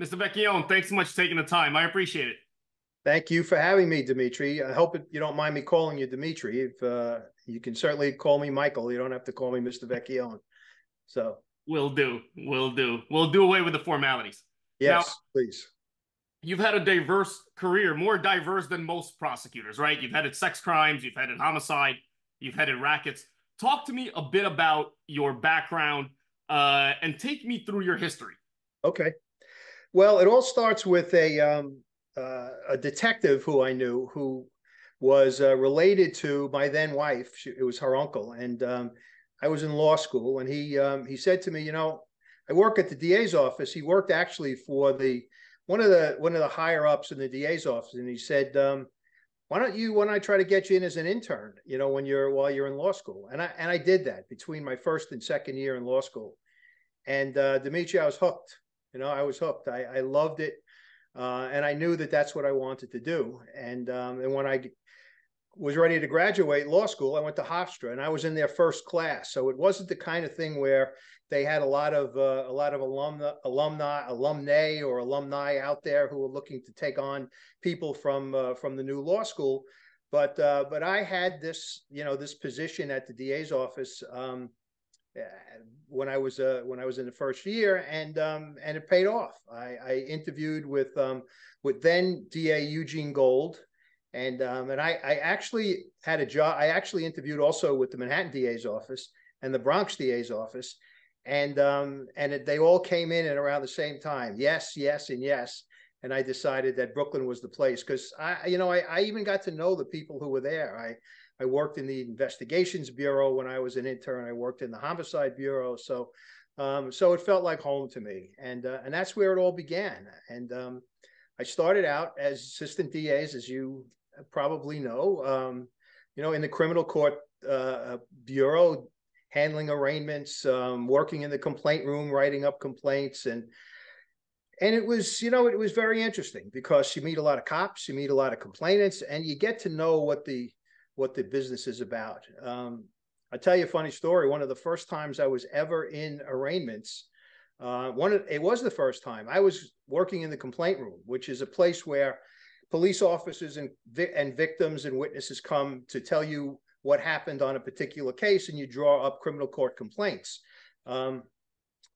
Mr. Vecchione, thanks so much for taking the time. I appreciate it. Thank you for having me, Dimitri. I hope you don't mind me calling you Dimitri. If uh, you can certainly call me Michael, you don't have to call me Mr. Vecchione. So we'll do, we'll do, we'll do away with the formalities. Yes, now, please. You've had a diverse career, more diverse than most prosecutors, right? You've had it sex crimes, you've had it homicide, you've had it rackets. Talk to me a bit about your background uh, and take me through your history. Okay. Well, it all starts with a um, uh, a detective who I knew who was uh, related to my then wife. She, it was her uncle, and um, I was in law school, and he um, he said to me, you know, I work at the DA's office. He worked actually for the one of the one of the higher ups in the DA's office, and he said, um, why don't you why don't I try to get you in as an intern, you know, when you're while you're in law school? And I and I did that between my first and second year in law school. And uh, Dimitri, I was hooked. You know, I was hooked. I, I loved it, uh, and I knew that that's what I wanted to do. And um, and when I was ready to graduate law school, I went to Hofstra, and I was in their first class. So it wasn't the kind of thing where they had a lot of uh, a lot of alumni, alumni, alumni, or alumni out there who were looking to take on people from uh, from the new law school. But uh, but I had this you know this position at the DA's office. Um, when I was uh, when I was in the first year, and um, and it paid off. I, I interviewed with um, with then DA Eugene Gold, and um, and I, I actually had a job. I actually interviewed also with the Manhattan DA's office and the Bronx DA's office, and um, and it, they all came in at around the same time. Yes, yes, and yes. And I decided that Brooklyn was the place because I, you know, I, I even got to know the people who were there. I I worked in the investigations bureau when I was an intern. I worked in the homicide bureau. So, um, so it felt like home to me, and uh, and that's where it all began. And um, I started out as assistant DAs, as you probably know, um, you know, in the criminal court uh, uh, bureau, handling arraignments, um, working in the complaint room, writing up complaints, and and it was you know it was very interesting because you meet a lot of cops, you meet a lot of complainants, and you get to know what the what the business is about. Um, I'll tell you a funny story. One of the first times I was ever in arraignments, uh, one of, it was the first time I was working in the complaint room, which is a place where police officers and and victims and witnesses come to tell you what happened on a particular case, and you draw up criminal court complaints. Um,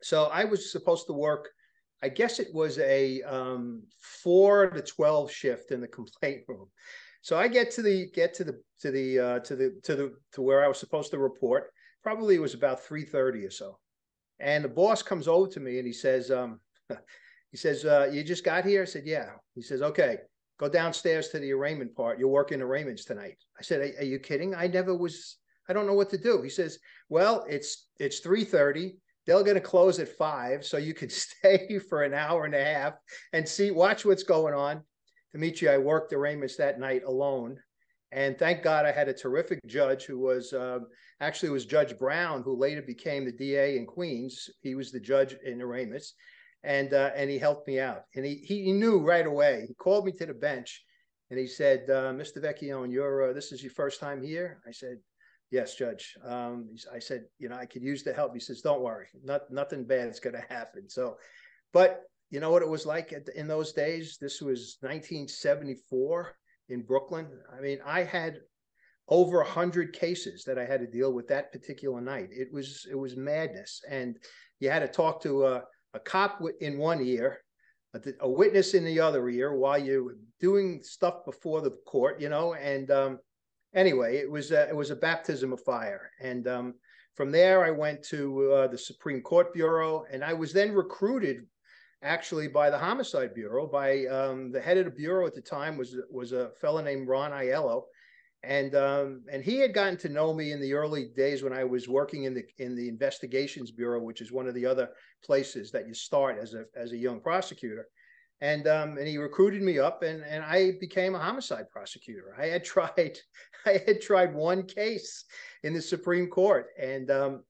so I was supposed to work. I guess it was a um, four to twelve shift in the complaint room. So I get to the get to the to the uh, to the to the to where I was supposed to report. Probably it was about three thirty or so, and the boss comes over to me and he says, um, he says, uh, "You just got here?" I said, "Yeah." He says, "Okay, go downstairs to the arraignment part. You're working arraignments tonight." I said, "Are, are you kidding? I never was. I don't know what to do." He says, "Well, it's it's three thirty they're going to close at five so you could stay for an hour and a half and see watch what's going on Dimitri, I worked the arraignments that night alone. And thank God I had a terrific judge who was uh, actually was Judge Brown, who later became the DA in Queens. He was the judge in arraignments, and uh, and he helped me out. And he he knew right away. He called me to the bench, and he said, uh, "Mr. Vecchione, you're uh, this is your first time here." I said, "Yes, Judge." Um, I said, "You know, I could use the help." He says, "Don't worry, not nothing bad is going to happen." So, but you know what it was like in those days? This was 1974 in Brooklyn. I mean, I had over a hundred cases that I had to deal with that particular night. It was it was madness, and you had to talk to a, a cop in one ear, a, a, witness in the other ear, while you're doing stuff before the court. You know, and um, anyway, it was a, it was a baptism of fire, and um, from there I went to uh, the Supreme Court Bureau, and I was then recruited actually by the Homicide Bureau. By um, the head of the bureau at the time was was a fellow named Ron Aiello, and um, and he had gotten to know me in the early days when I was working in the in the Investigations Bureau, which is one of the other places that you start as a as a young prosecutor. And um, and he recruited me up, and and I became a homicide prosecutor. I had tried I had tried one case in the Supreme Court, and um,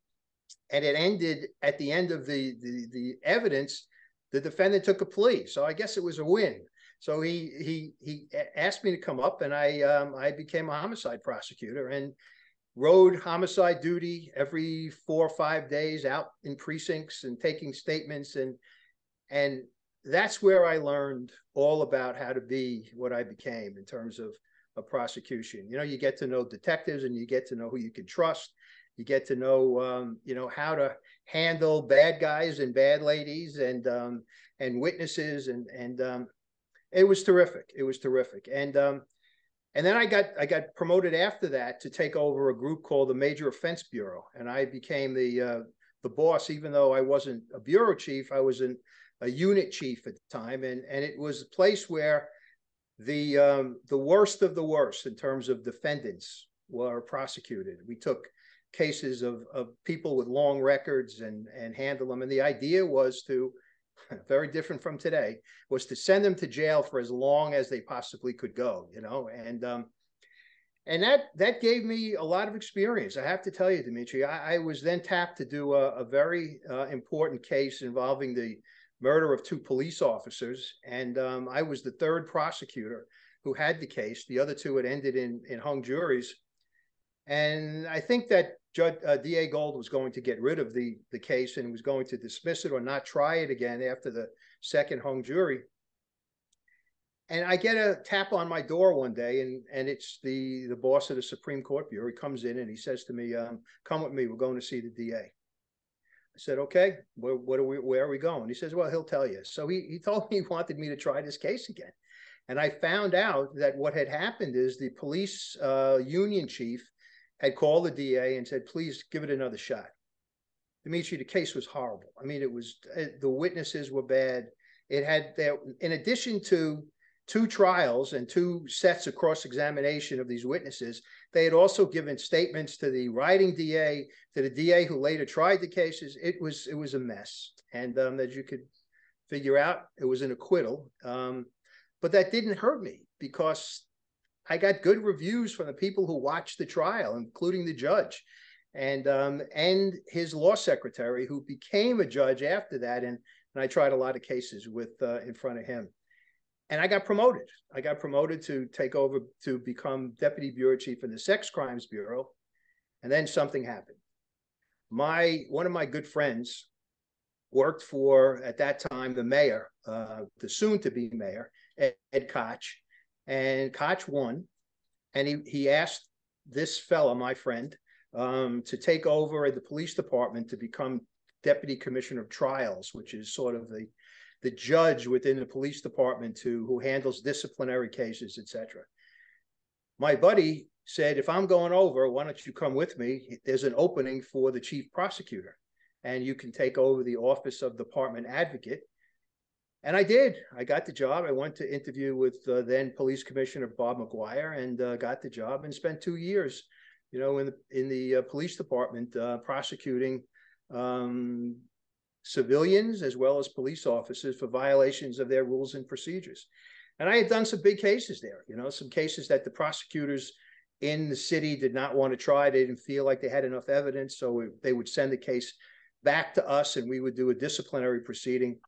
and it ended at the end of the the, the evidence the defendant took a plea. So I guess it was a win. So he he he asked me to come up, and I um, I became a homicide prosecutor and rode homicide duty every four or five days out in precincts and taking statements and and that's where I learned all about how to be what I became in terms of a prosecution. You know, you get to know detectives and you get to know who you can trust. You get to know, um, you know, how to handle bad guys and bad ladies and um, and witnesses and and um, it was terrific. It was terrific. And um, and then I got I got promoted after that to take over a group called the Major Offense Bureau, and I became the uh, the boss. Even though I wasn't a bureau chief, I was an, a unit chief at the time, and and it was a place where the um, the worst of the worst in terms of defendants were prosecuted. We took cases of of people with long records and and handle them, and the idea was to very different from today, was to send them to jail for as long as they possibly could go, you know, and um, and that that gave me a lot of experience. I have to tell you, Dimitri, I, I was then tapped to do a, a very uh, important case involving the murder of two police officers, and um, I was the third prosecutor who had the case. The other two had ended in in hung juries, and I think that Judge uh, DA Gold was going to get rid of the the case and was going to dismiss it or not try it again after the second hung jury. And I get a tap on my door one day, and and it's the the boss of the Supreme Court Bureau. He comes in and he says to me, um, "Come with me. We're going to see the DA." I said, "Okay. Where, what are we? Where are we going?" He says, "Well, he'll tell you." So he he told me he wanted me to try this case again, and I found out that what had happened is the police uh, union chief had called the DA and said, please give it another shot. Dimitri, the case was horrible. I mean, it was uh, the witnesses were bad. It had there, in addition to two trials and two sets of cross examination of these witnesses, they had also given statements to the writing DA, to the DA who later tried the cases. It was it was a mess, and um, as you could figure out, it was an acquittal. Um, but that didn't hurt me because I got good reviews from the people who watched the trial, including the judge and um, and his law secretary, who became a judge after that. And, and I tried a lot of cases with uh, in front of him. And I got promoted. I got promoted to take over to become deputy bureau chief in the sex crimes bureau. And then something happened. My one of my good friends worked for at that time the mayor, uh, the soon to be mayor, Ed, Ed Koch and Koch won. And he, he asked this fella, my friend, um, to take over at the police department to become deputy commissioner of trials, which is sort of the the judge within the police department to who handles disciplinary cases, etc. My buddy said, if I'm going over, why don't you come with me? There's an opening for the chief prosecutor, and you can take over the office of department advocate and I did. I got the job. I went to interview with uh, then Police Commissioner Bob McGuire and uh, got the job and spent two years, you know, in the in the uh, police department uh, prosecuting um, civilians as well as police officers for violations of their rules and procedures. And I had done some big cases there, you know, some cases that the prosecutors in the city did not want to try. They didn't feel like they had enough evidence, so they would send the case back to us, and we would do a disciplinary proceeding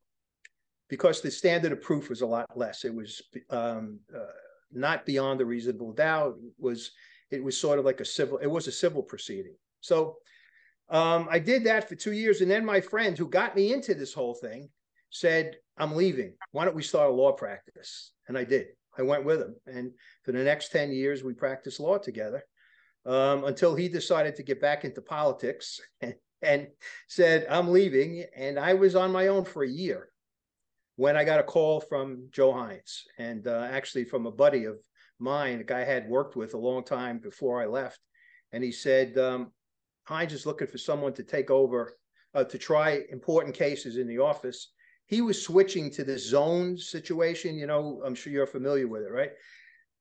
because the standard of proof was a lot less. It was um, uh, not beyond a reasonable doubt. It was it was sort of like a civil. It was a civil proceeding. So um, I did that for two years, and then my friend who got me into this whole thing said, "I'm leaving. Why don't we start a law practice?" And I did. I went with him, and for the next ten years, we practiced law together um, until he decided to get back into politics and, and said, "I'm leaving." And I was on my own for a year when I got a call from Joe Hynes and uh, actually from a buddy of mine, a guy I had worked with a long time before I left. And he said, um, Hynes is looking for someone to take over, uh, to try important cases in the office. He was switching to the zone situation. You know, I'm sure you're familiar with it, right?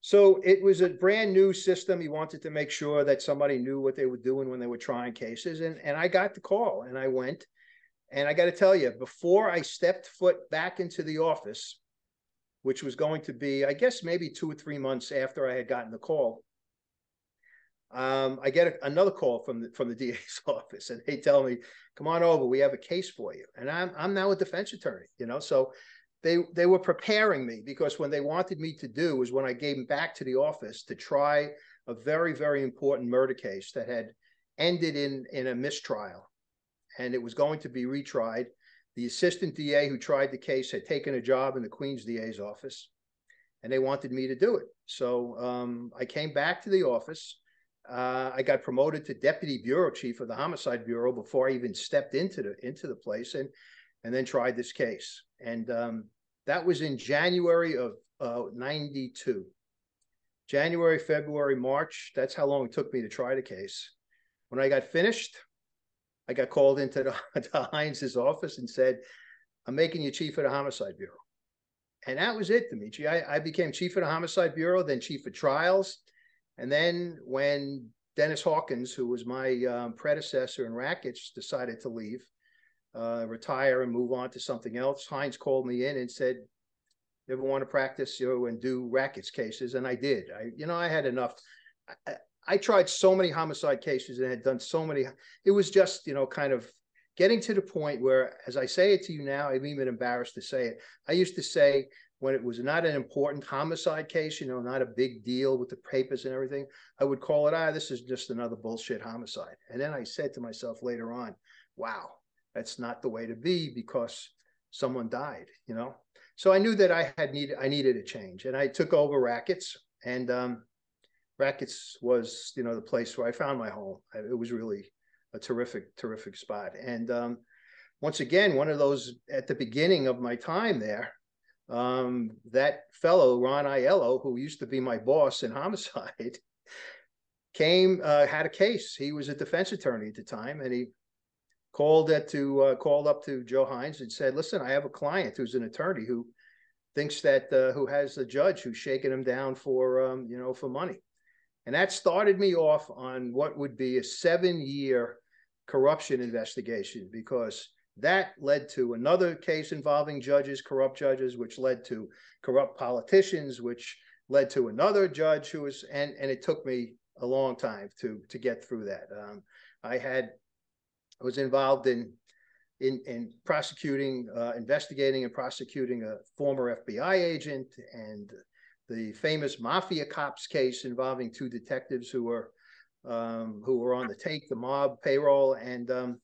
So it was a brand new system. He wanted to make sure that somebody knew what they were doing when they were trying cases. And, and I got the call and I went and I got to tell you, before I stepped foot back into the office, which was going to be, I guess, maybe two or three months after I had gotten the call, um, I get a, another call from the from the DA's office, and they tell me, "Come on over, we have a case for you." And I'm I'm now a defense attorney, you know, so they they were preparing me because when they wanted me to do was when I gave them back to the office to try a very very important murder case that had ended in in a mistrial and it was going to be retried. The assistant DA who tried the case had taken a job in the Queens DA's office, and they wanted me to do it. So um, I came back to the office. Uh, I got promoted to deputy bureau chief of the homicide bureau before I even stepped into the into the place, and and then tried this case. And um, that was in January of uh, 92. January, February, March. That's how long it took me to try the case. When I got finished, I got called into the, to Hynes's office and said, I'm making you chief of the homicide bureau. And that was it, Dimitri. I, I became chief of the homicide bureau, then chief of trials. And then when Dennis Hawkins, who was my um, predecessor in rackets, decided to leave, uh, retire and move on to something else, Hynes called me in and said, "You ever want to practice, you know, and do rackets cases?" And I did. I, you know, I had enough. I tried so many homicide cases and had done so many. It was just, you know, kind of getting to the point where, as I say it to you now, I'm even embarrassed to say it. I used to say when it was not an important homicide case, you know, not a big deal with the papers and everything, I would call it, ah, this is just another bullshit homicide. And then I said to myself later on, wow, that's not the way to be because someone died, you know. So I knew that I had needed I needed a change, and I took over Rackets, and um, Rackets was you know the place where I found my home. It was really a terrific terrific spot, and um, once again, one of those at the beginning of my time there. Um, that fellow Ron Aiello, who used to be my boss in homicide, came uh, had a case. He was a defense attorney at the time, and he called it to uh, called up to Joe Hynes and said, "Listen, I have a client who's an attorney who thinks that uh, who has a judge who's shaking him down for um, you know for money," and that started me off on what would be a seven-year corruption investigation because that led to another case involving judges, corrupt judges, which led to corrupt politicians, which led to another judge who was and and it took me a long time to to get through that. Um, I had I was involved in in, in prosecuting, uh, investigating and prosecuting a former FBI agent and the famous mafia cops case involving two detectives who were um, who were on the take, the mob payroll, and um,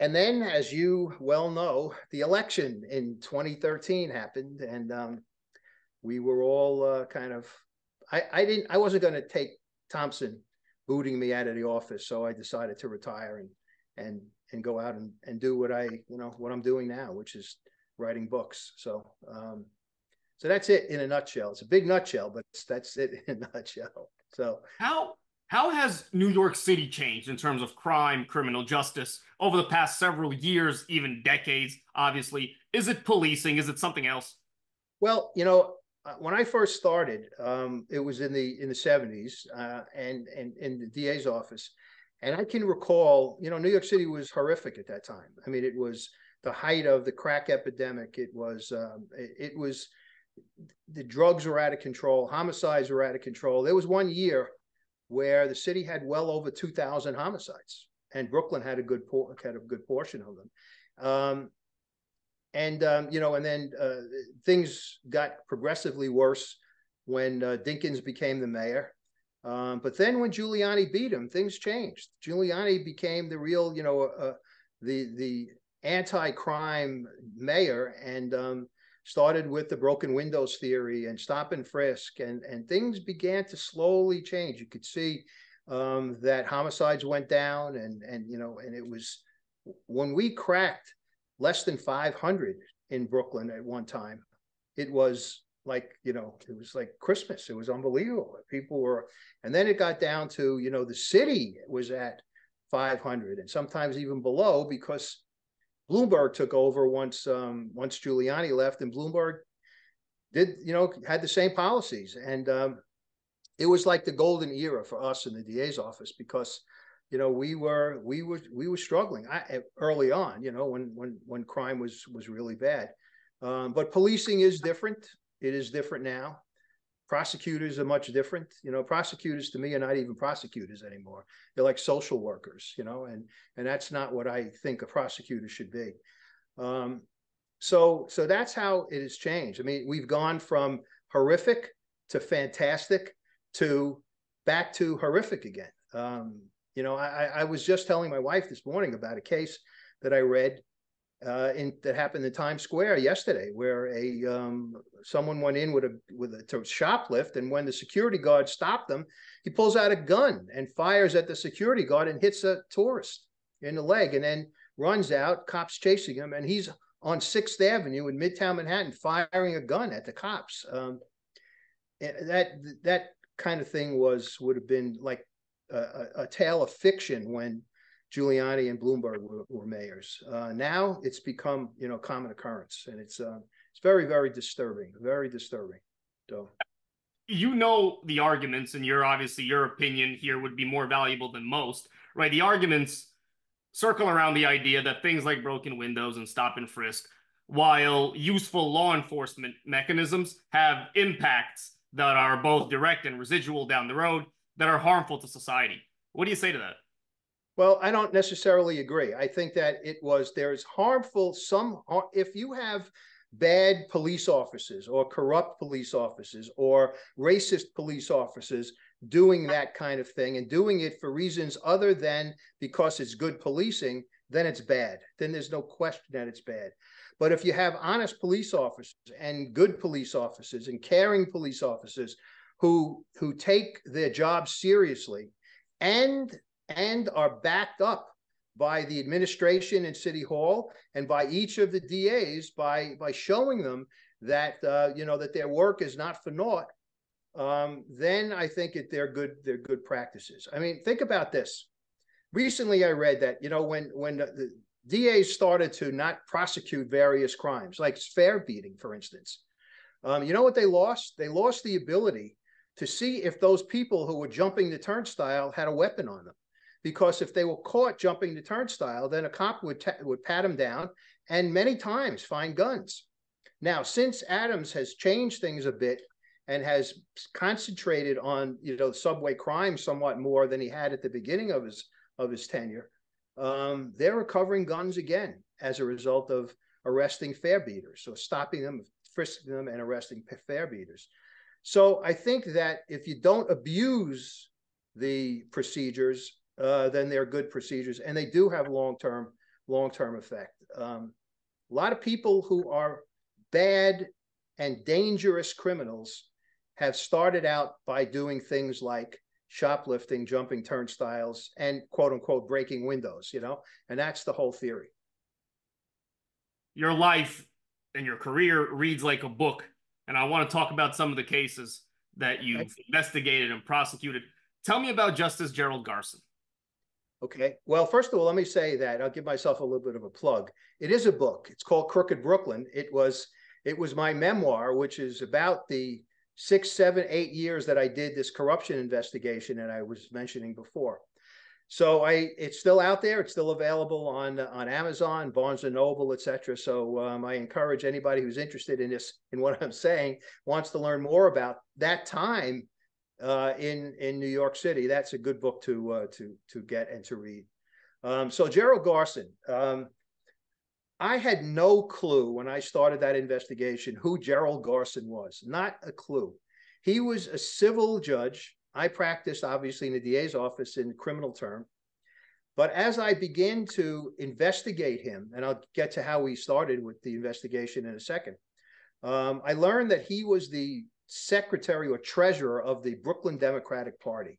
and then, as you well know, the election in 2013 happened, and um, we were all uh, kind of. I, I didn't. I wasn't going to take Thompson booting me out of the office. So I decided to retire and and and go out and, and do what I you know what I'm doing now, which is writing books. So um, so that's it in a nutshell. It's a big nutshell, but that's it in a nutshell. So how how has New York City changed in terms of crime, criminal justice over the past several years, even decades? Obviously, is it policing? Is it something else? Well, you know, uh, when I first started, um, it was in the in the seventies, uh, and and in the DA's office, and I can recall, you know, New York City was horrific at that time. I mean, it was the height of the crack epidemic. It was um, it, it was the drugs were out of control, homicides were out of control. There was one year where the city had well over two thousand homicides, and Brooklyn had a good por- had a good portion of them. Um, and um, you know, and then uh, things got progressively worse when uh, Dinkins became the mayor. Um, but then when Giuliani beat him, things changed. Giuliani became the real, you know, uh, the the anti-crime mayor, and um, started with the broken windows theory and stop and frisk, and and things began to slowly change. You could see um, that homicides went down, and and you know, and it was when we cracked less than 500 in Brooklyn at one time. It was like, you know, it was like Christmas. It was unbelievable. People were, and then it got down to, you know, the city was at 500 and sometimes even below because Bloomberg took over once um, once Giuliani left, and Bloomberg did you know had the same policies, and um, it was like the golden era for us in the DA's office because you know we were we were we were struggling I, early on you know when when when crime was was really bad. Um, but policing is different. It is different now prosecutors are much different. You know prosecutors to me are not even prosecutors anymore. They're like social workers you know and and that's not what i think a prosecutor should be. Um, so so that's how it has changed. I mean we've gone from horrific to fantastic to back to horrific again. Um, you know, I, I was just telling my wife this morning about a case that I read uh, in that happened in Times Square yesterday, where a um, someone went in with a with a to shoplift, and when the security guard stopped them, he pulls out a gun and fires at the security guard and hits a tourist in the leg, and then runs out. Cops chasing him, and he's on Sixth Avenue in Midtown Manhattan firing a gun at the cops. Um, that that kind of thing was would have been like a, a tale of fiction when Giuliani and Bloomberg were, were mayors. Uh, now it's become you know common occurrence, and it's uh, it's very very disturbing, very disturbing. So you know the arguments, and you're obviously your opinion here would be more valuable than most, right? The arguments circle around the idea that things like broken windows and stop and frisk, while useful law enforcement mechanisms, have impacts that are both direct and residual down the road that are harmful to society. What do you say to that? Well, I don't necessarily agree. I think that it was there's harmful some if you have bad police officers or corrupt police officers or racist police officers doing that kind of thing and doing it for reasons other than because it's good policing, then it's bad. Then there's no question that it's bad. But if you have honest police officers and good police officers and caring police officers who who take their job seriously and and are backed up by the administration in City Hall and by each of the DAs by by showing them that uh, you know that their work is not for naught. Um, then I think it, they're good. They're good practices. I mean, think about this. Recently, I read that you know when when the, the DAs started to not prosecute various crimes, like fare beating, for instance. Um, you know what they lost? They lost the ability to see if those people who were jumping the turnstile had a weapon on them because if they were caught jumping the turnstile, then a cop would would pat them down and many times find guns. Now, since Adams has changed things a bit and has concentrated on you know subway crime somewhat more than he had at the beginning of his of his tenure, um, they're recovering guns again as a result of arresting fare beaters, so stopping them, frisking them, and arresting fare beaters. So I think that if you don't abuse the procedures, uh, then they're good procedures, and they do have long term long term effect. Um, a lot of people who are bad and dangerous criminals have started out by doing things like shoplifting, jumping turnstiles, and quote unquote breaking windows, you know, and that's the whole theory. Your life and your career reads like a book. And I want to talk about some of the cases that you've investigated and prosecuted. Tell me about Justice Gerald Garson. Okay. Well, first of all, let me say that I'll give myself a little bit of a plug. It is a book. It's called Crooked Brooklyn. It was it was my memoir, which is about the six, seven, eight years that I did this corruption investigation that I was mentioning before. So I it's still out there. It's still available on on Amazon, Barnes and Noble, etc. So um, I encourage anybody who's interested in this in what I'm saying wants to learn more about that time uh, in in New York City. That's a good book to uh, to to get and to read. Um, so Gerald Garson, um, I had no clue when I started that investigation who Gerald Garson was. Not a clue. He was a civil judge. I practiced obviously in the DA's office in criminal term. But as I began to investigate him, and I'll get to how we started with the investigation in a second, um, I learned that he was the secretary or treasurer of the Brooklyn Democratic Party,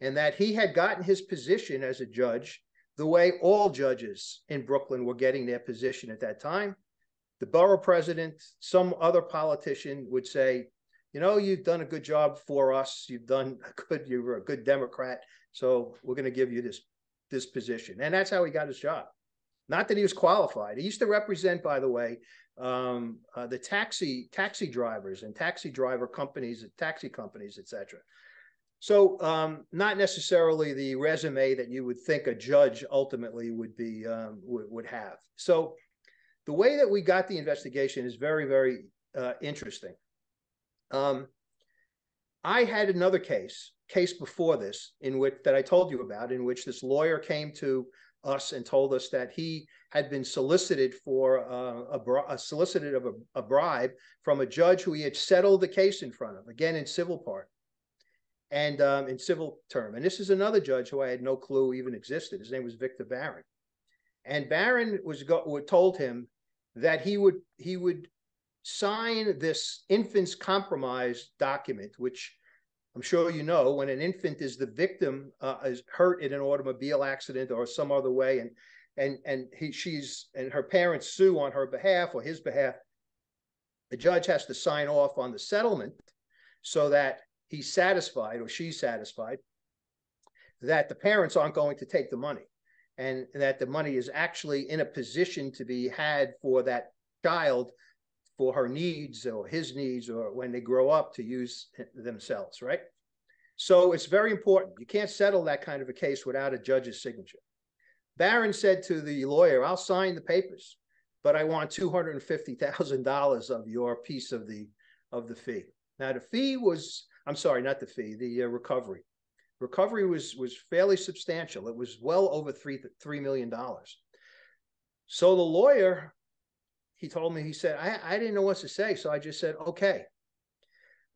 and that he had gotten his position as a judge the way all judges in Brooklyn were getting their position at that time. The borough president, some other politician would say, you know, you've done a good job for us. You've done a good, you were a good Democrat. So we're going to give you this this position. And that's how he got his job. Not that he was qualified. He used to represent, by the way, um, uh, the taxi taxi drivers and taxi driver companies, taxi companies, etc. So um, not necessarily the resume that you would think a judge ultimately would be um, would, would have. So the way that we got the investigation is very very uh, interesting. Um, I had another case case before this in which that I told you about in which this lawyer came to us and told us that he had been solicited for uh, a, a, solicited of a, a, bribe from a judge who he had settled the case in front of, again in civil part and um, in civil term. And this is another judge who I had no clue even existed. His name was Victor Barron. and Barron was go, told him that he would he would sign this infant's compromise document, which I'm sure you know when an infant is the victim uh, is hurt in an automobile accident or some other way, and and and he she's and her parents sue on her behalf or his behalf, the judge has to sign off on the settlement so that he's satisfied or she's satisfied that the parents aren't going to take the money and that the money is actually in a position to be had for that child for her needs or his needs or when they grow up to use themselves, right? So it's very important. You can't settle that kind of a case without a judge's signature. Barron said to the lawyer, I'll sign the papers, but I want $250,000 of your piece of the of the fee. Now the fee was, I'm sorry, not the fee, the uh, recovery. Recovery was was fairly substantial. It was well over three three million dollars. So the lawyer he told me, he said, I, I didn't know what to say. So I just said, okay.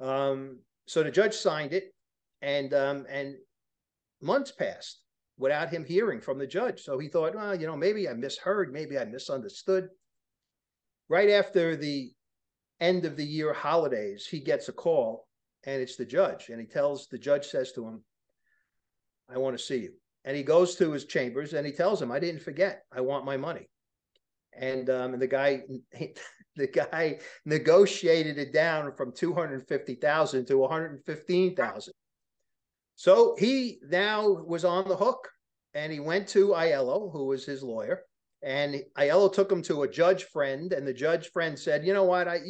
Um, so the judge signed it and, um, and months passed without him hearing from the judge. So he thought, well, you know, maybe I misheard, maybe I misunderstood. Right after the end of the year holidays, he gets a call and it's the judge. And he tells the judge says to him, I want to see you. And he goes to his chambers and he tells him, I didn't forget. I want my money and um, and the guy the guy negotiated it down from 250,000 to 115,000. So he now was on the hook and he went to Aiello, who was his lawyer, and Aiello took him to a judge friend, and the judge friend said, "You know what? I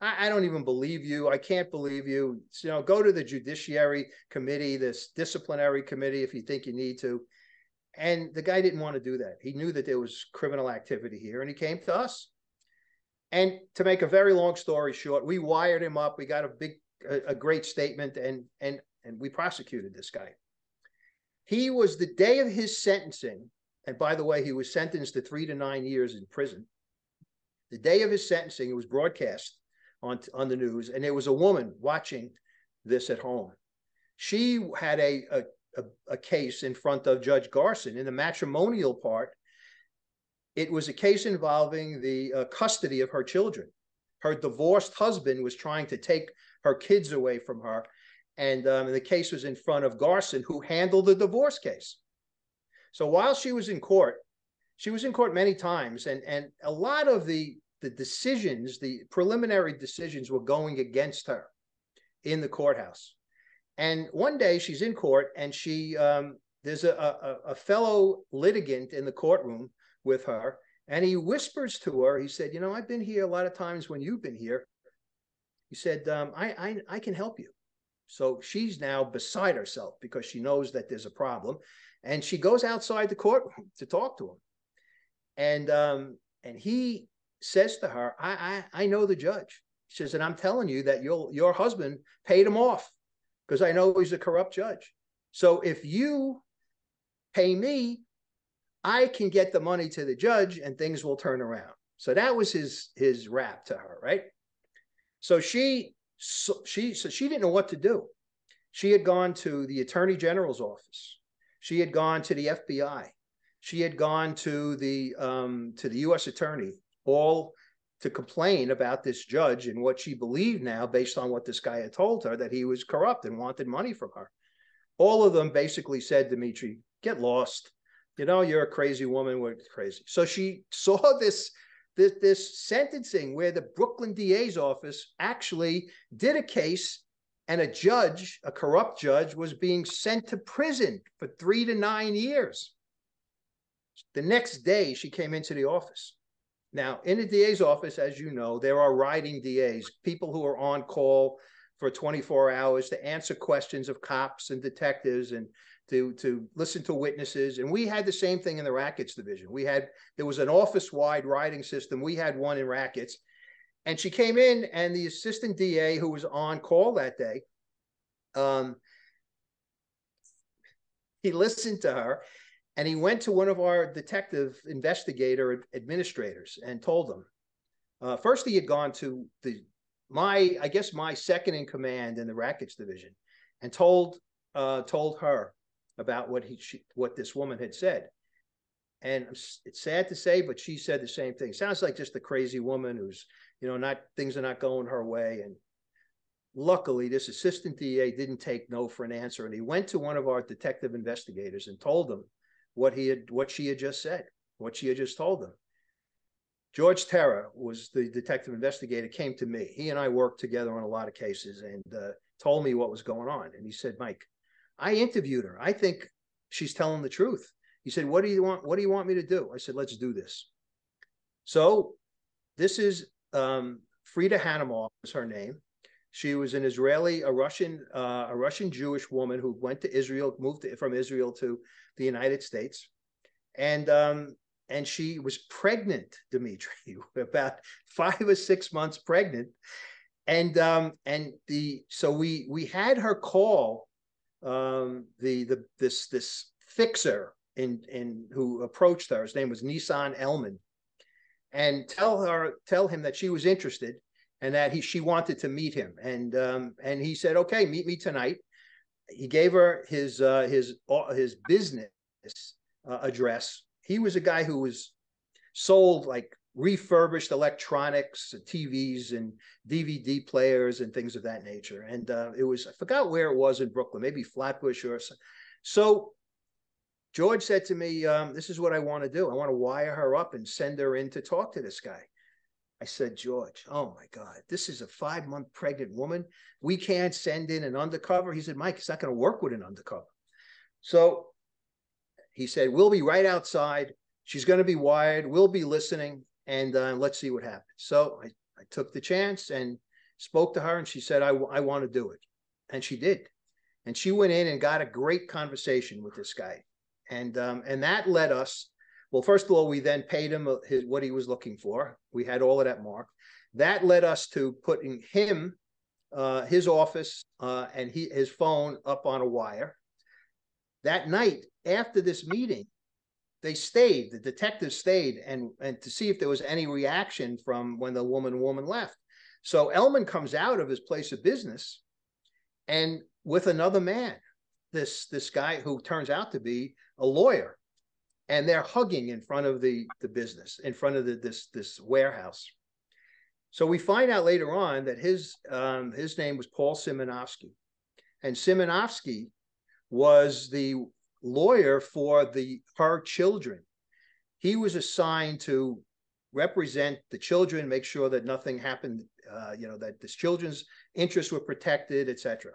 I don't even believe you. I can't believe you. You know, go to the judiciary committee, this disciplinary committee, if you think you need to." And the guy didn't want to do that. He knew that there was criminal activity here and he came to us. And to make a very long story short, we wired him up. We got a big, a, a great statement and, and, and we prosecuted this guy. He was the day of his sentencing. And by the way, he was sentenced to three to nine years in prison. The day of his sentencing, it was broadcast on, on the news, and there was a woman watching this at home. She had a, a a, a case in front of Judge Garson. In the matrimonial part, it was a case involving the uh, custody of her children. Her divorced husband was trying to take her kids away from her. And um, the case was in front of Garson, who handled the divorce case. So while she was in court, she was in court many times, and, and a lot of the, the decisions, the preliminary decisions, were going against her in the courthouse. And one day she's in court and she um, there's a, a, a fellow litigant in the courtroom with her, and he whispers to her. He said, "You know, I've been here a lot of times when you've been here." He said, um, I, I I can help you." So she's now beside herself because she knows that there's a problem, and she goes outside the courtroom to talk to him, and um, and he says to her, I, I I know the judge." He says, "And I'm telling you that your your husband paid him off because I know he's a corrupt judge. So if you pay me, I can get the money to the judge and things will turn around. So that was his his rap to her, right? So she so she so she didn't know what to do. She had gone to the attorney general's office. She had gone to the FBI. She had gone to the um, to the U.S. attorney, all to complain about this judge and what she believed now, based on what this guy had told her, that he was corrupt and wanted money from her. All of them basically said, Dimitri, get lost. You know, you're a crazy woman. We're crazy. So she saw this, this, this sentencing where the Brooklyn DA's office actually did a case and a judge, a corrupt judge, was being sent to prison for three to nine years. The next day, she came into the office now, in the DA's office, as you know, there are riding DAs, people who are on call for 24 hours to answer questions of cops and detectives and to to listen to witnesses. And we had the same thing in the rackets division. We had there was an office-wide riding system. We had one in rackets. And she came in, and the assistant DA who was on call that day, um, he listened to her and he went to one of our detective investigator administrators and told them. Uh, first, he had gone to the my I guess my second in command in the rackets division, and told uh, told her about what he she, what this woman had said. and it's sad to say, but she said the same thing. Sounds like just a crazy woman who's, you know, not things are not going her way. And luckily, this assistant DA didn't take no for an answer, and he went to one of our detective investigators and told them what he had, what she had just said, what she had just told them. George Terra was the detective investigator, came to me. He and I worked together on a lot of cases and uh, told me what was going on. And he said, Mike, I interviewed her. I think she's telling the truth. He said, "What do you want? What do you want me to do?" I said, "Let's do this." So, this is um, Frida Hanimov is her name. She was an Israeli, a Russian, uh, a Russian Jewish woman who went to Israel, moved to, from Israel to the United States, and um, and she was pregnant, Dimitri, about five or six months pregnant, and um, and the so we we had her call um, the the this this fixer in in who approached her. His name was Nissim Elmann, and tell her tell him that she was interested and that he she wanted to meet him. And um, and he said, okay, meet me tonight. He gave her his uh, his uh, his business uh, address. He was a guy who was sold like refurbished electronics, TVs, and DVD players and things of that nature. And uh, it was I forgot where it was in Brooklyn, maybe Flatbush or so. So George said to me, um, This is what I want to do. I want to wire her up and send her in to talk to this guy. I said, George, oh my God, this is a five month pregnant woman. We can't send in an undercover. He said, Mike, it's not going to work with an undercover. So he said, We'll be right outside. She's going to be wired. We'll be listening and uh, let's see what happens. So I, I took the chance and spoke to her, and she said, I, I want to do it. And she did. And she went in and got a great conversation with this guy and um, and that led us. Well, first of all, we then paid him uh, his, what he was looking for. We had all of that marked. That led us to putting him, uh, his office, uh, and he, his phone up on a wire. That night, after this meeting, they stayed. The detectives stayed, and and to see if there was any reaction from when the woman woman left. So Elmann comes out of his place of business, and with another man, this this guy who turns out to be a lawyer, and they're hugging in front of the the business, in front of the, this this warehouse. So we find out later on that his um, his name was Paul Siminovsky, and Siminovsky was the lawyer for the her children. He was assigned to represent the children, make sure that nothing happened, uh, you know, that the children's interests were protected, etc.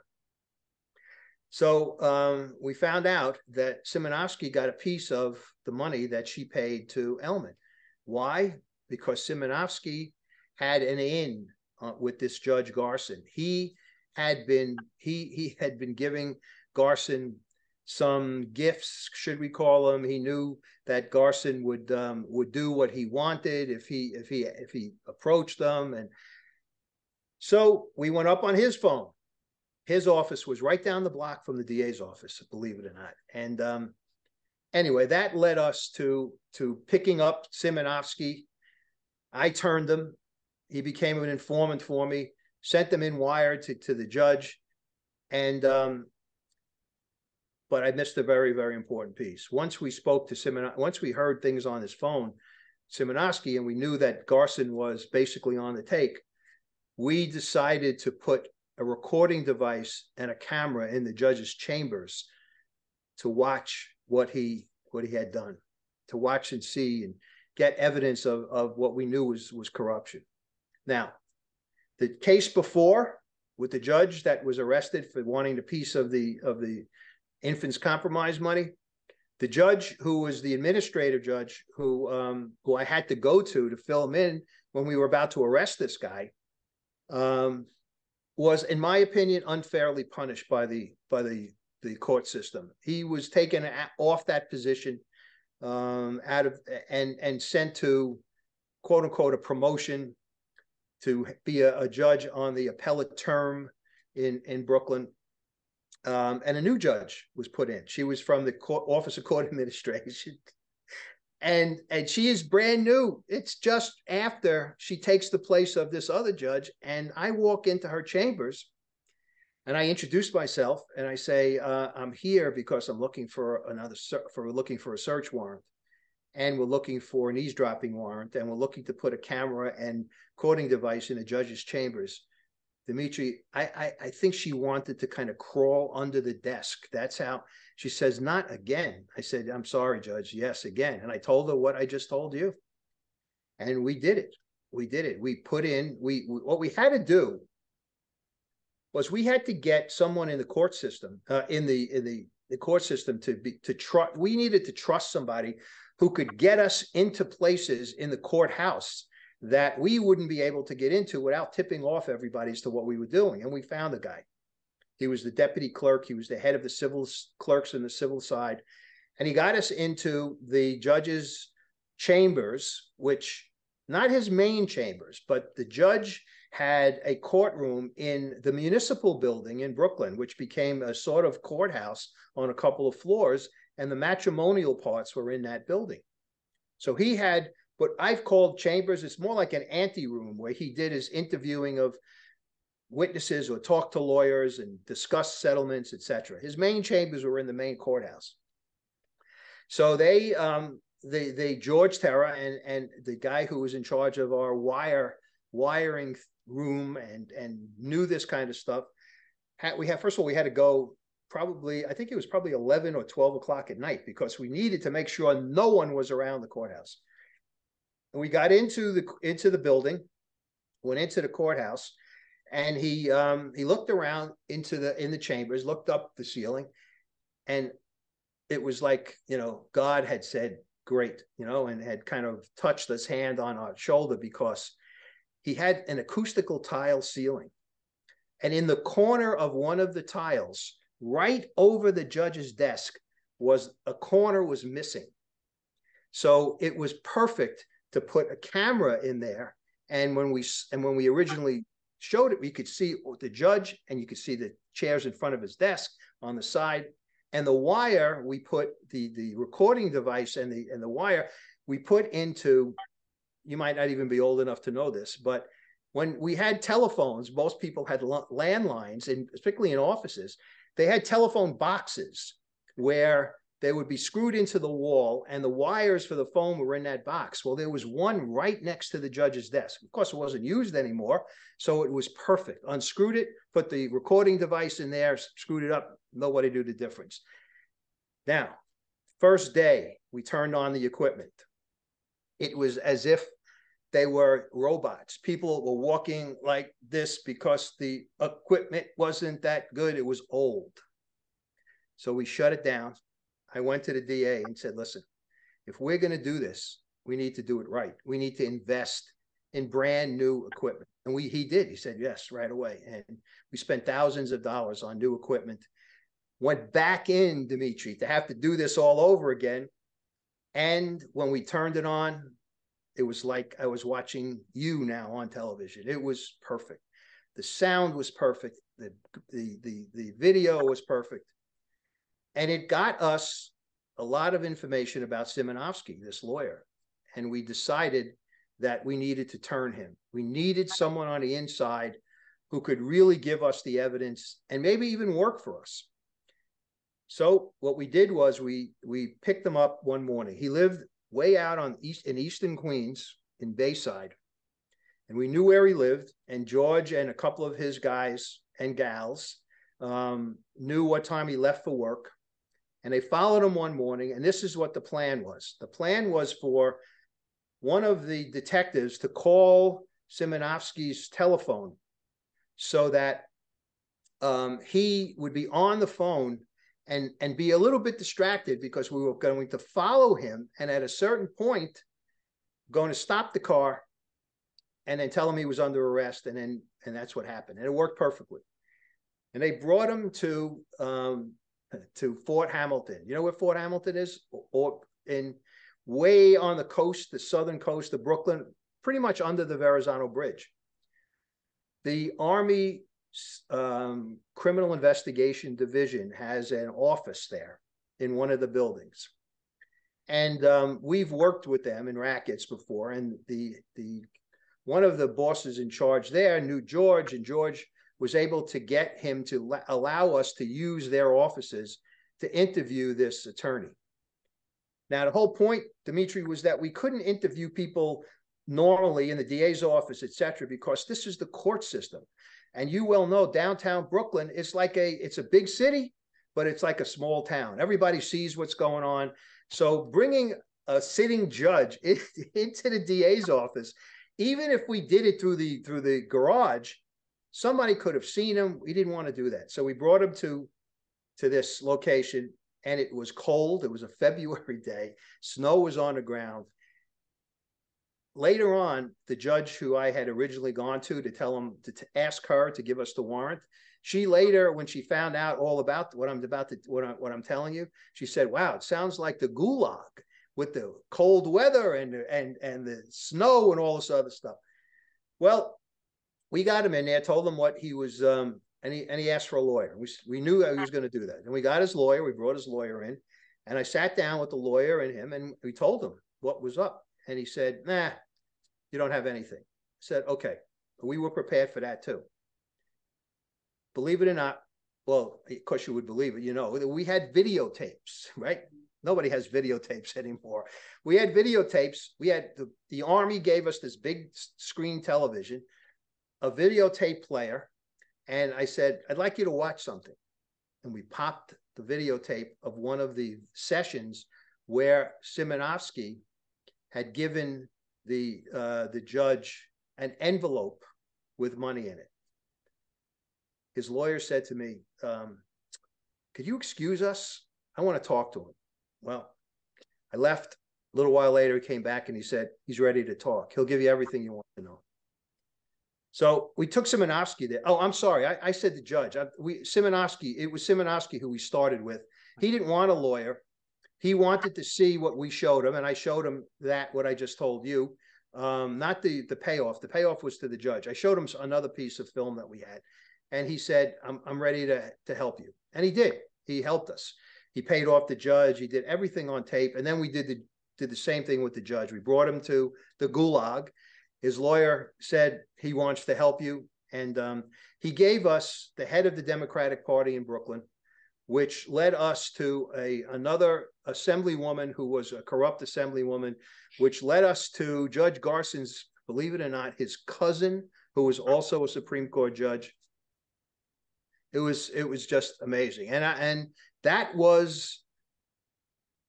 So um, we found out that Siminovsky got a piece of the money that she paid to Elmann. Why? Because Siminovsky had an in uh, with this Judge Garson. He had been he he had been giving Garson some gifts, should we call them? He knew that Garson would um, would do what he wanted if he if he if he approached them, and so we went up on his phone his office was right down the block from the DA's office, believe it or not. And um, anyway, that led us to to picking up Siminovsky. I turned him. He became an informant for me. Sent them in wired to, to the judge, and um, but I missed a very very important piece. Once we spoke to Simon, once we heard things on his phone, Siminovsky, and we knew that Garson was basically on the take. We decided to put a recording device and a camera in the judge's chambers to watch what he what he had done, to watch and see and get evidence of, of what we knew was was corruption. Now, the case before with the judge that was arrested for wanting a piece of the of the infant's compromise money, the judge who was the administrative judge who um, who I had to go to to fill him in when we were about to arrest this guy, um, was, in my opinion, unfairly punished by the by the the court system. He was taken off that position um, out of and and sent to quote unquote a promotion to be a, a judge on the appellate term in in Brooklyn. Um, and a new judge was put in. She was from the court, Office of Court Administration and and she is brand new it's just after she takes the place of this other judge and i walk into her chambers and i introduce myself and i say uh, i'm here because i'm looking for another for looking for a search warrant and we're looking for an eavesdropping warrant, and we're looking to put a camera and recording device in the judge's chambers. Dimitri, I, I, I think she wanted to kind of crawl under the desk. That's how she says, not again. I said, I'm sorry, Judge. Yes, again. And I told her what I just told you. And we did it. We did it. We put in, we, we what we had to do was we had to get someone in the court system, uh, in the in the the court system to be to trust. We needed to trust somebody who could get us into places in the courthouse that we wouldn't be able to get into without tipping off everybody as to what we were doing. And we found the guy. He was the deputy clerk. He was the head of the civil clerks in the civil side. And he got us into the judge's chambers, which not his main chambers, but the judge had a courtroom in the municipal building in Brooklyn, which became a sort of courthouse on a couple of floors, and the matrimonial parts were in that building. So he had what I've called chambers. It's more like an ante room where he did his interviewing of witnesses or talk to lawyers and discuss settlements, etc. His main chambers were in the main courthouse. So they, um, the the George Terra and and the guy who was in charge of our wire wiring room and and knew this kind of stuff. Had, we had first of all we had to go probably I think it was probably eleven or twelve o'clock at night because we needed to make sure no one was around the courthouse. And we got into the into the building, went into the courthouse, and he um, he looked around into the in the chambers, looked up the ceiling, and it was like you know God had said great, you know, and had kind of touched his hand on our shoulder because he had an acoustical tile ceiling. And in the corner of one of the tiles, right over the judge's desk, was a corner was missing. So it was perfect to put a camera in there. And when we and when we originally showed it, we could see the judge and you could see the chairs in front of his desk on the side. And the wire, we put the the recording device and the and the wire we put into you might not even be old enough to know this, but when we had telephones, most people had landlines, and particularly in offices, they had telephone boxes where they would be screwed into the wall and the wires for the phone were in that box. Well, there was one right next to the judge's desk. Of course, it wasn't used anymore. So it was perfect. Unscrewed it, put the recording device in there, screwed it up. Nobody knew the difference. Now, first day, we turned on the equipment. It was as if they were robots. People were walking like this because the equipment wasn't that good. It was old. So we shut it down. I went to the DA and said, listen, if we're going to do this, we need to do it right. We need to invest in brand new equipment. And we he did. He said yes right away. And we spent thousands of dollars on new equipment. Went back in, Dimitri, to have to do this all over again. And when we turned it on, it was like I was watching you now on television. It was perfect. The sound was perfect. The the the, the video was perfect. And it got us a lot of information about Siminovsky, this lawyer. And we decided that we needed to turn him. We needed someone on the inside who could really give us the evidence and maybe even work for us. So what we did was we we picked him up one morning. He lived way out on east in eastern Queens in Bayside. And we knew where he lived, and George and a couple of his guys and gals um, knew what time he left for work. And they followed him one morning, and this is what the plan was. The plan was for one of the detectives to call Siminovsky's telephone so that um, he would be on the phone and and be a little bit distracted because we were going to follow him and at a certain point going to stop the car and then tell him he was under arrest and then and that's what happened and it worked perfectly and they brought him to um, to Fort Hamilton. You know where Fort Hamilton is? Or in way on the coast, the southern coast of Brooklyn, pretty much under the Verrazano Bridge. The Army um, criminal investigation division has an office there in one of the buildings and um, we've worked with them in rackets before and the the one of the bosses in charge there knew george and george was able to get him to allow us to use their offices to interview this attorney Now, the whole point, Dimitri, was that we couldn't interview people normally in the DA's office, et cetera, because this is the court system. And you well know downtown Brooklyn, it's like a it's a big city, but it's like a small town. Everybody sees what's going on. So bringing a sitting judge into the DA's office, even if we did it through the through the garage, somebody could have seen him. We didn't want to do that. So we brought him to to this location and it was cold. It was a February day. Snow was on the ground. Later on, the judge who I had originally gone to to tell him to, to ask her to give us the warrant, she later, when she found out all about what I'm about to what, I, what I'm telling you, she said, "Wow, it sounds like the gulag with the cold weather and and and the snow and all this other stuff." Well, we got him in there, told him what he was um, and he and he asked for a lawyer. We we knew he was going to do that, and we got his lawyer. We brought his lawyer in, and I sat down with the lawyer and him, and we told him what was up, and he said, "Nah, you don't have anything." I said, "Okay." We were prepared for that too. Believe it or not, well, of course you would believe it. You know, we had videotapes, right? Nobody has videotapes anymore. We had videotapes. We had the, the army gave us this big screen television, a videotape player and I said, I'd like you to watch something. And we popped the videotape of one of the sessions where Siminovsky had given the uh, the judge an envelope with money in it. His lawyer said to me, um, "Could you excuse us? I want to talk to him." Well, I left. A little while later, he came back and he said he's ready to talk. He'll give you everything you want to know. So we took Siminovsky there. Oh, I'm sorry. I, I said the judge. I, we Siminovsky. It was Siminovsky who we started with. He didn't want a lawyer. He wanted to see what we showed him, and I showed him that what I just told you. Um, not the the payoff. The payoff was to the judge. I showed him another piece of film that we had, and he said, "I'm I'm ready to to help you," and he did. He helped us. He paid off the judge. He did everything on tape, and then we did the did the same thing with the judge. We brought him to the gulag his lawyer said he wants to help you. And um, he gave us the head of the Democratic Party in Brooklyn, which led us to a another assemblywoman who was a corrupt assemblywoman, which led us to Judge Garson's, believe it or not, his cousin, who was also a Supreme Court judge. It was it was just amazing, and I, and that was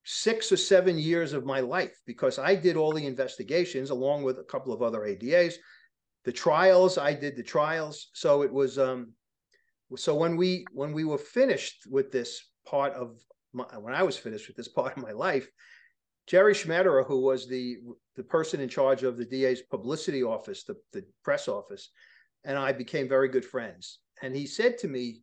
six or seven years of my life because I did all the investigations along with a couple of other ADAs. The trials, I did the trials. So it was um so when we when we were finished with this part of my, when I was finished with this part of my life, Jerry Schmetterer, who was the the person in charge of the DA's publicity office, the, the press office, and I became very good friends. And he said to me,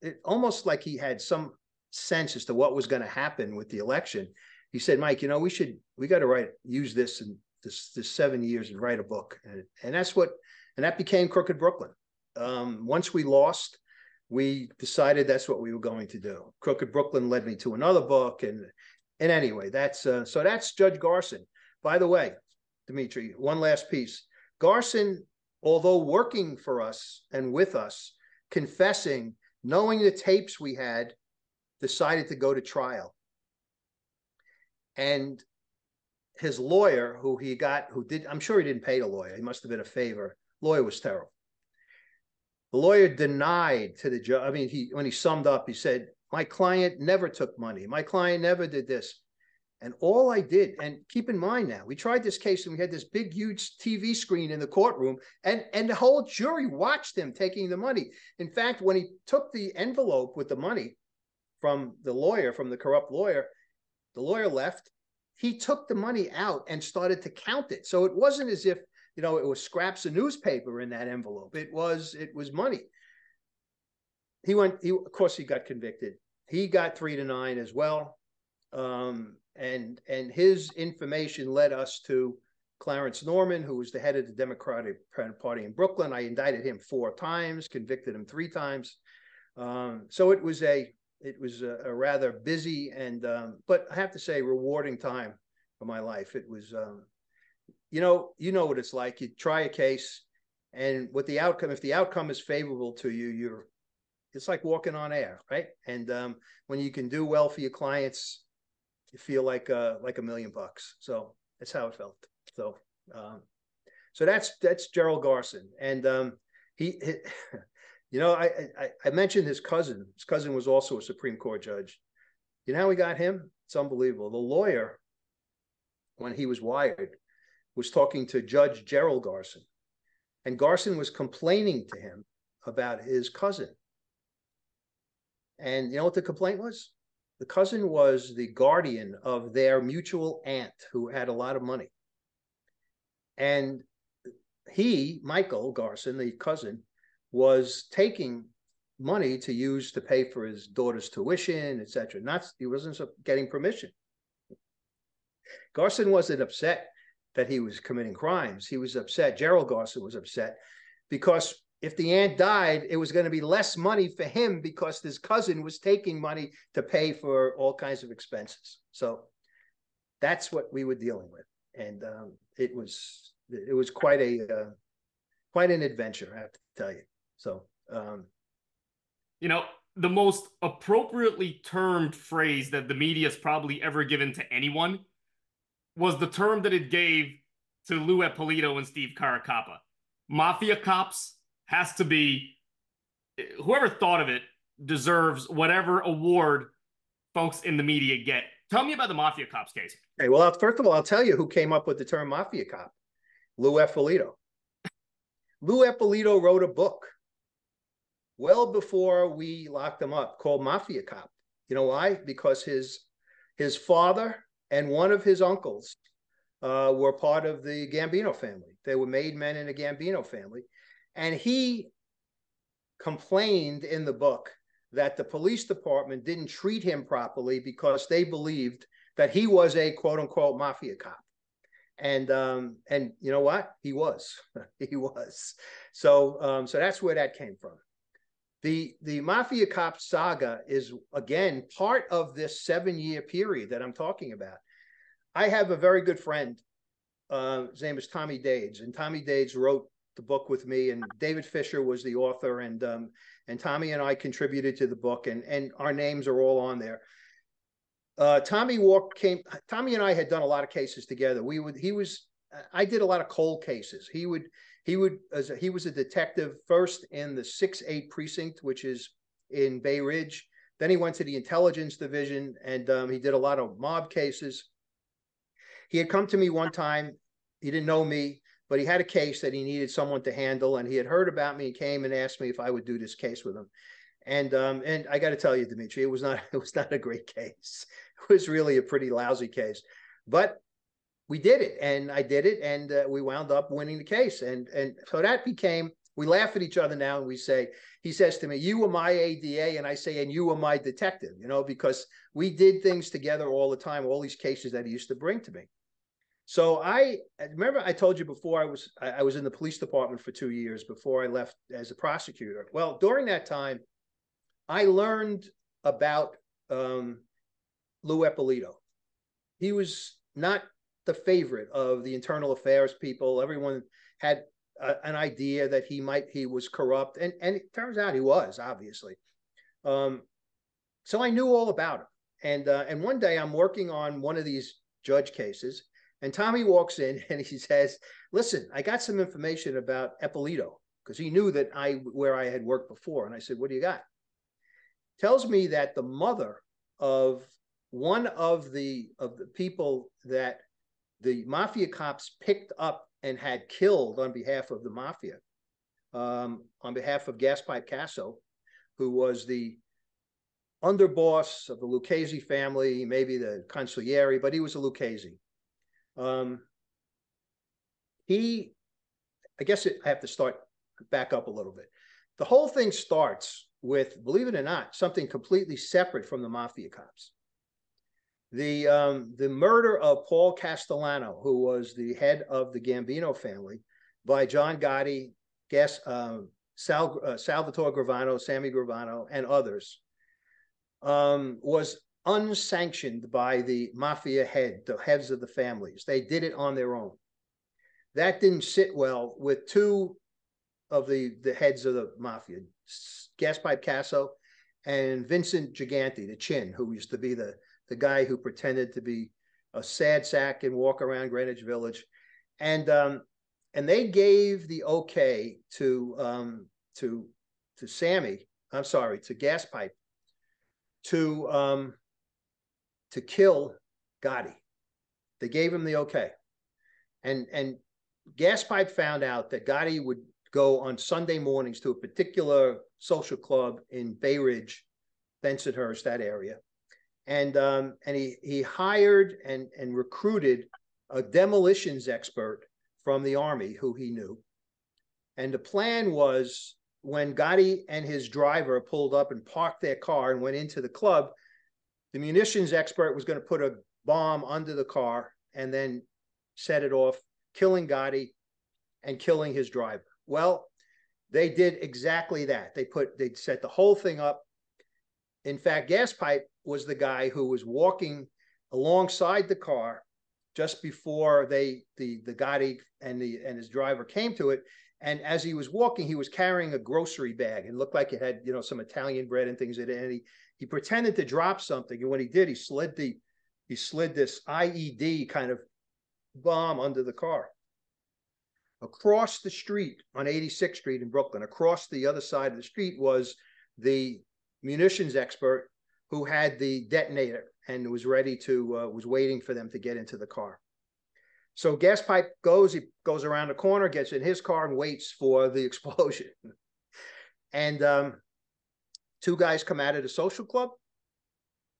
it almost like he had some sense as to what was going to happen with the election, he said, Mike, you know, we should, we got to write, use this in this, this seven years and write a book. And, and that's what, and that became Crooked Brooklyn. Um, once we lost, we decided that's what we were going to do. Crooked Brooklyn led me to another book. And, and anyway, that's, uh, so that's Judge Garson. By the way, Dimitri, one last piece. Garson, although working for us and with us, confessing, knowing the tapes we had, decided to go to trial. And his lawyer, who he got, who did, I'm sure he didn't pay the lawyer. He must have been a favor. Lawyer was terrible. The lawyer denied to the judge. I mean, he when he summed up, he said, "My client never took money. My client never did this." And all I did, and keep in mind now, we tried this case and we had this big, huge TV screen in the courtroom, and, and the whole jury watched him taking the money. In fact, when he took the envelope with the money, from the lawyer, from the corrupt lawyer. The lawyer left. He took the money out and started to count it. So it wasn't as if you know it was scraps of newspaper in that envelope. It was it was money. He went. He of course he got convicted. He got three to nine as well. Um, and and his information led us to Clarence Norman, who was the head of the Democratic Party in Brooklyn. I indicted him four times, convicted him three times. Um, so it was a it was a, a rather busy and um, but I have to say rewarding time for my life. It was um, you know you know what it's like. You try a case, and with the outcome, if the outcome is favorable to you, you're it's like walking on air, right? And um, when you can do well for your clients, you feel like uh, like a million bucks. So that's how it felt. So um, so that's that's Gerald Garson, and um, he, he you know, I, I I mentioned his cousin. His cousin was also a Supreme Court judge. You know how we got him? It's unbelievable. The lawyer, when he was wired, was talking to Judge Gerald Garson, and Garson was complaining to him about his cousin. And you know what the complaint was? The cousin was the guardian of their mutual aunt who had a lot of money. And he, Michael Garson, the cousin, was taking money to use to pay for his daughter's tuition, etc. Not he wasn't getting permission. Garson wasn't upset that he was committing crimes. He was upset. Gerald Garson was upset because if the aunt died, it was going to be less money for him because his cousin was taking money to pay for all kinds of expenses. So that's what we were dealing with, and um, it was it was quite a uh, quite an adventure, I have to tell you. So, um, you know, the most appropriately termed phrase that the media has probably ever given to anyone was the term that it gave to Lou Eppolito and Steve Caracappa. Mafia cops has to be whoever thought of it deserves whatever award folks in the media get. Tell me about the Mafia cops case. Hey, well, first of all, I'll tell you who came up with the term Mafia cop. Lou Eppolito. Lou Eppolito wrote a book well before we locked him up called Mafia Cop. You know why? Because his his father and one of his uncles uh, were part of the Gambino family. They were made men in the Gambino family. And he complained in the book that the police department didn't treat him properly because they believed that he was a quote unquote mafia cop and um, and you know what he was he was so um, so that's where that came from the the mafia cop saga is again part of this seven year period that i'm talking about i have a very good friend uh, his name is tommy dades and tommy dades wrote the book with me and david fisher was the author and um, and tommy and i contributed to the book and and our names are all on there uh, Tommy Walk came. Tommy and I had done a lot of cases together. We would. He was. I did a lot of cold cases. He would. He would. As a, he was a detective first in the six eight precinct, which is in Bay Ridge. Then he went to the intelligence division, and um, he did a lot of mob cases. He had come to me one time. He didn't know me, but he had a case that he needed someone to handle, and he had heard about me and came and asked me if I would do this case with him. And um, and I got to tell you, Dimitri, it was not it was not a great case. It was really a pretty lousy case, but we did it, and I did it, and uh, we wound up winning the case. And and so that became. We laugh at each other now, and we say, he says to me, "You were my ADA," and I say, "And you were my detective," you know, because we did things together all the time. All these cases that he used to bring to me. So I remember I told you before I was I was in the police department for two years before I left as a prosecutor. Well, during that time, I learned about um, Lou Eppolito. He was not the favorite of the internal affairs people. Everyone had an idea that he might he was corrupt, and and it turns out he was obviously. Um, so I knew all about him, and uh, and one day I'm working on one of these judge cases, and Tommy walks in and he says, "Listen, I got some information about Eppolito because he knew that I where I had worked before." And I said, "What do you got?" tells me that the mother of one of the of the people that the mafia cops picked up and had killed on behalf of the mafia, um, on behalf of Gaspipe Casso, who was the underboss of the Lucchese family, maybe the consigliere, but he was a Lucchese. Um, he, I guess it, I have to start back up a little bit. The whole thing starts with, believe it or not, something completely separate from the mafia cops. The um, the murder of Paul Castellano, who was the head of the Gambino family, by John Gotti, Gas, uh, Sal, uh, Salvatore Gravano, Sammy Gravano, and others, um, was unsanctioned by the mafia head, the heads of the families. They did it on their own. That didn't sit well with two of the the heads of the mafia, Gaspipe Casso and Vincent Gigante, the Chin, who used to be the the guy who pretended to be a sad sack and walk around Greenwich Village, and um, and they gave the okay to um, to to Sammy. I'm sorry, to Gaspipe to um, to kill Gotti. They gave him the okay, and and Gas Pipe found out that Gotti would go on Sunday mornings to a particular social club in Bay Ridge, Bensonhurst, that area, and um, and he he hired and and recruited a demolitions expert from the army who he knew, and the plan was when Gotti and his driver pulled up and parked their car and went into the club, the munitions expert was going to put a bomb under the car and then set it off, killing Gotti and killing his driver. Well, they did exactly that. They put they set the whole thing up. In fact, Gas Pipe was the guy who was walking alongside the car just before they the the Gotti and the and his driver came to it. And as he was walking, he was carrying a grocery bag and looked like it had you know some Italian bread and things in it. And he he pretended to drop something, and when he did, he slid the he slid this IED kind of bomb under the car. Across the street on 86th Street in Brooklyn, across the other side of the street was the munitions expert who had the detonator and was ready to uh, was waiting for them to get into the car. So gas pipe goes, he goes around the corner, gets in his car and waits for the explosion. and um, two guys come out of the social club.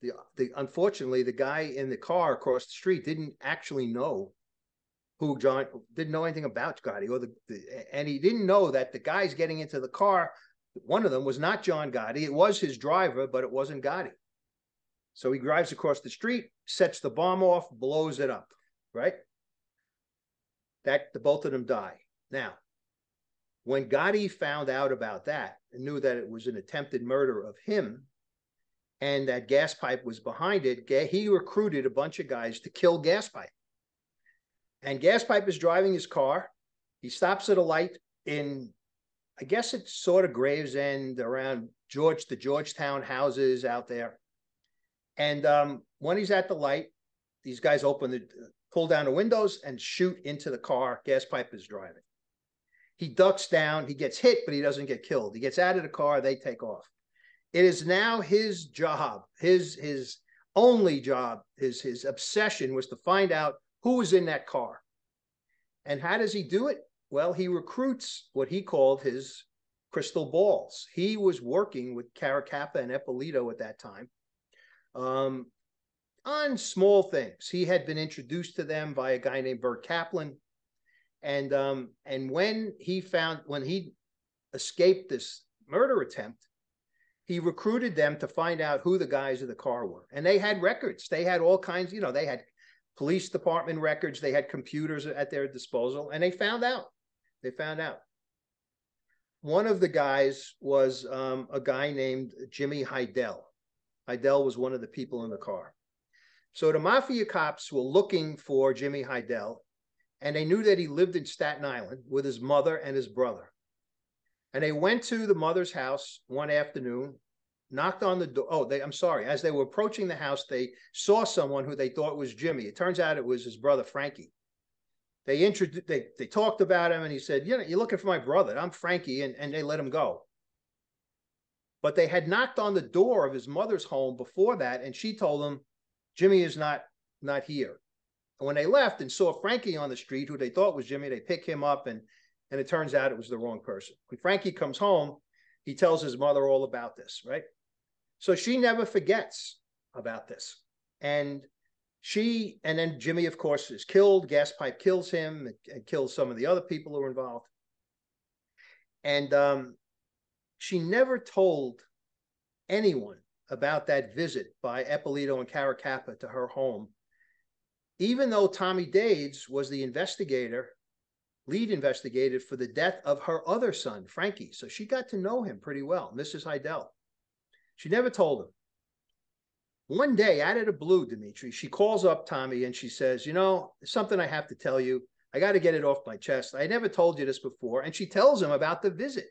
The, the unfortunately, the guy in the car across the street didn't actually know who John didn't know anything about Gotti, or the, the, and he didn't know that the guys getting into the car, one of them was not John Gotti. It was his driver, but it wasn't Gotti. So he drives across the street, sets the bomb off, blows it up. Right. That the both of them die. Now, when Gotti found out about that and knew that it was an attempted murder of him, and that gas pipe was behind it, he recruited a bunch of guys to kill gas pipe. And Gaspipe is driving his car. He stops at a light in, I guess it's sort of Gravesend around George, the Georgetown houses out there. And um, when he's at the light, these guys open the, pull down the windows and shoot into the car. Gaspipe is driving. He ducks down. He gets hit, but he doesn't get killed. He gets out of the car. They take off. It is now his job, his his only job, his his obsession was to find out who was in that car. And how does he do it? Well, he recruits what he called his crystal balls. He was working with Caracappa and Eppolito at that time um, on small things. He had been introduced to them by a guy named Burt Kaplan. And um, and when he found when he escaped this murder attempt, he recruited them to find out who the guys of the car were. And they had records. They had all kinds, you know, they had police department records. They had computers at their disposal, and they found out. They found out. One of the guys was um, a guy named Jimmy Hydell. Hydell was one of the people in the car. So the mafia cops were looking for Jimmy Hydell, and they knew that he lived in Staten Island with his mother and his brother. And they went to the mother's house one afternoon knocked on the door. Oh, they, I'm sorry. As they were approaching the house, they saw someone who they thought was Jimmy. It turns out it was his brother Frankie. They introduced, they, they talked about him, and he said, "You know, you're looking for my brother. I'm Frankie," and, and they let him go. But they had knocked on the door of his mother's home before that, and she told them, "Jimmy is not not here." And when they left and saw Frankie on the street, who they thought was Jimmy, they pick him up, and and it turns out it was the wrong person. When Frankie comes home, he tells his mother all about this, right? So she never forgets about this. And she, and then Jimmy, of course, is killed. Gas pipe kills him and kills some of the other people who are involved. And um, she never told anyone about that visit by Eppolito and Caracappa to her home, even though Tommy Dades was the investigator, lead investigator for the death of her other son, Frankie. So she got to know him pretty well, Mrs. Hydell. She never told him. One day, out of the blue, Dimitri, she calls up Tommy and she says, You know, something I have to tell you. I got to get it off my chest. I never told you this before. And she tells him about the visit.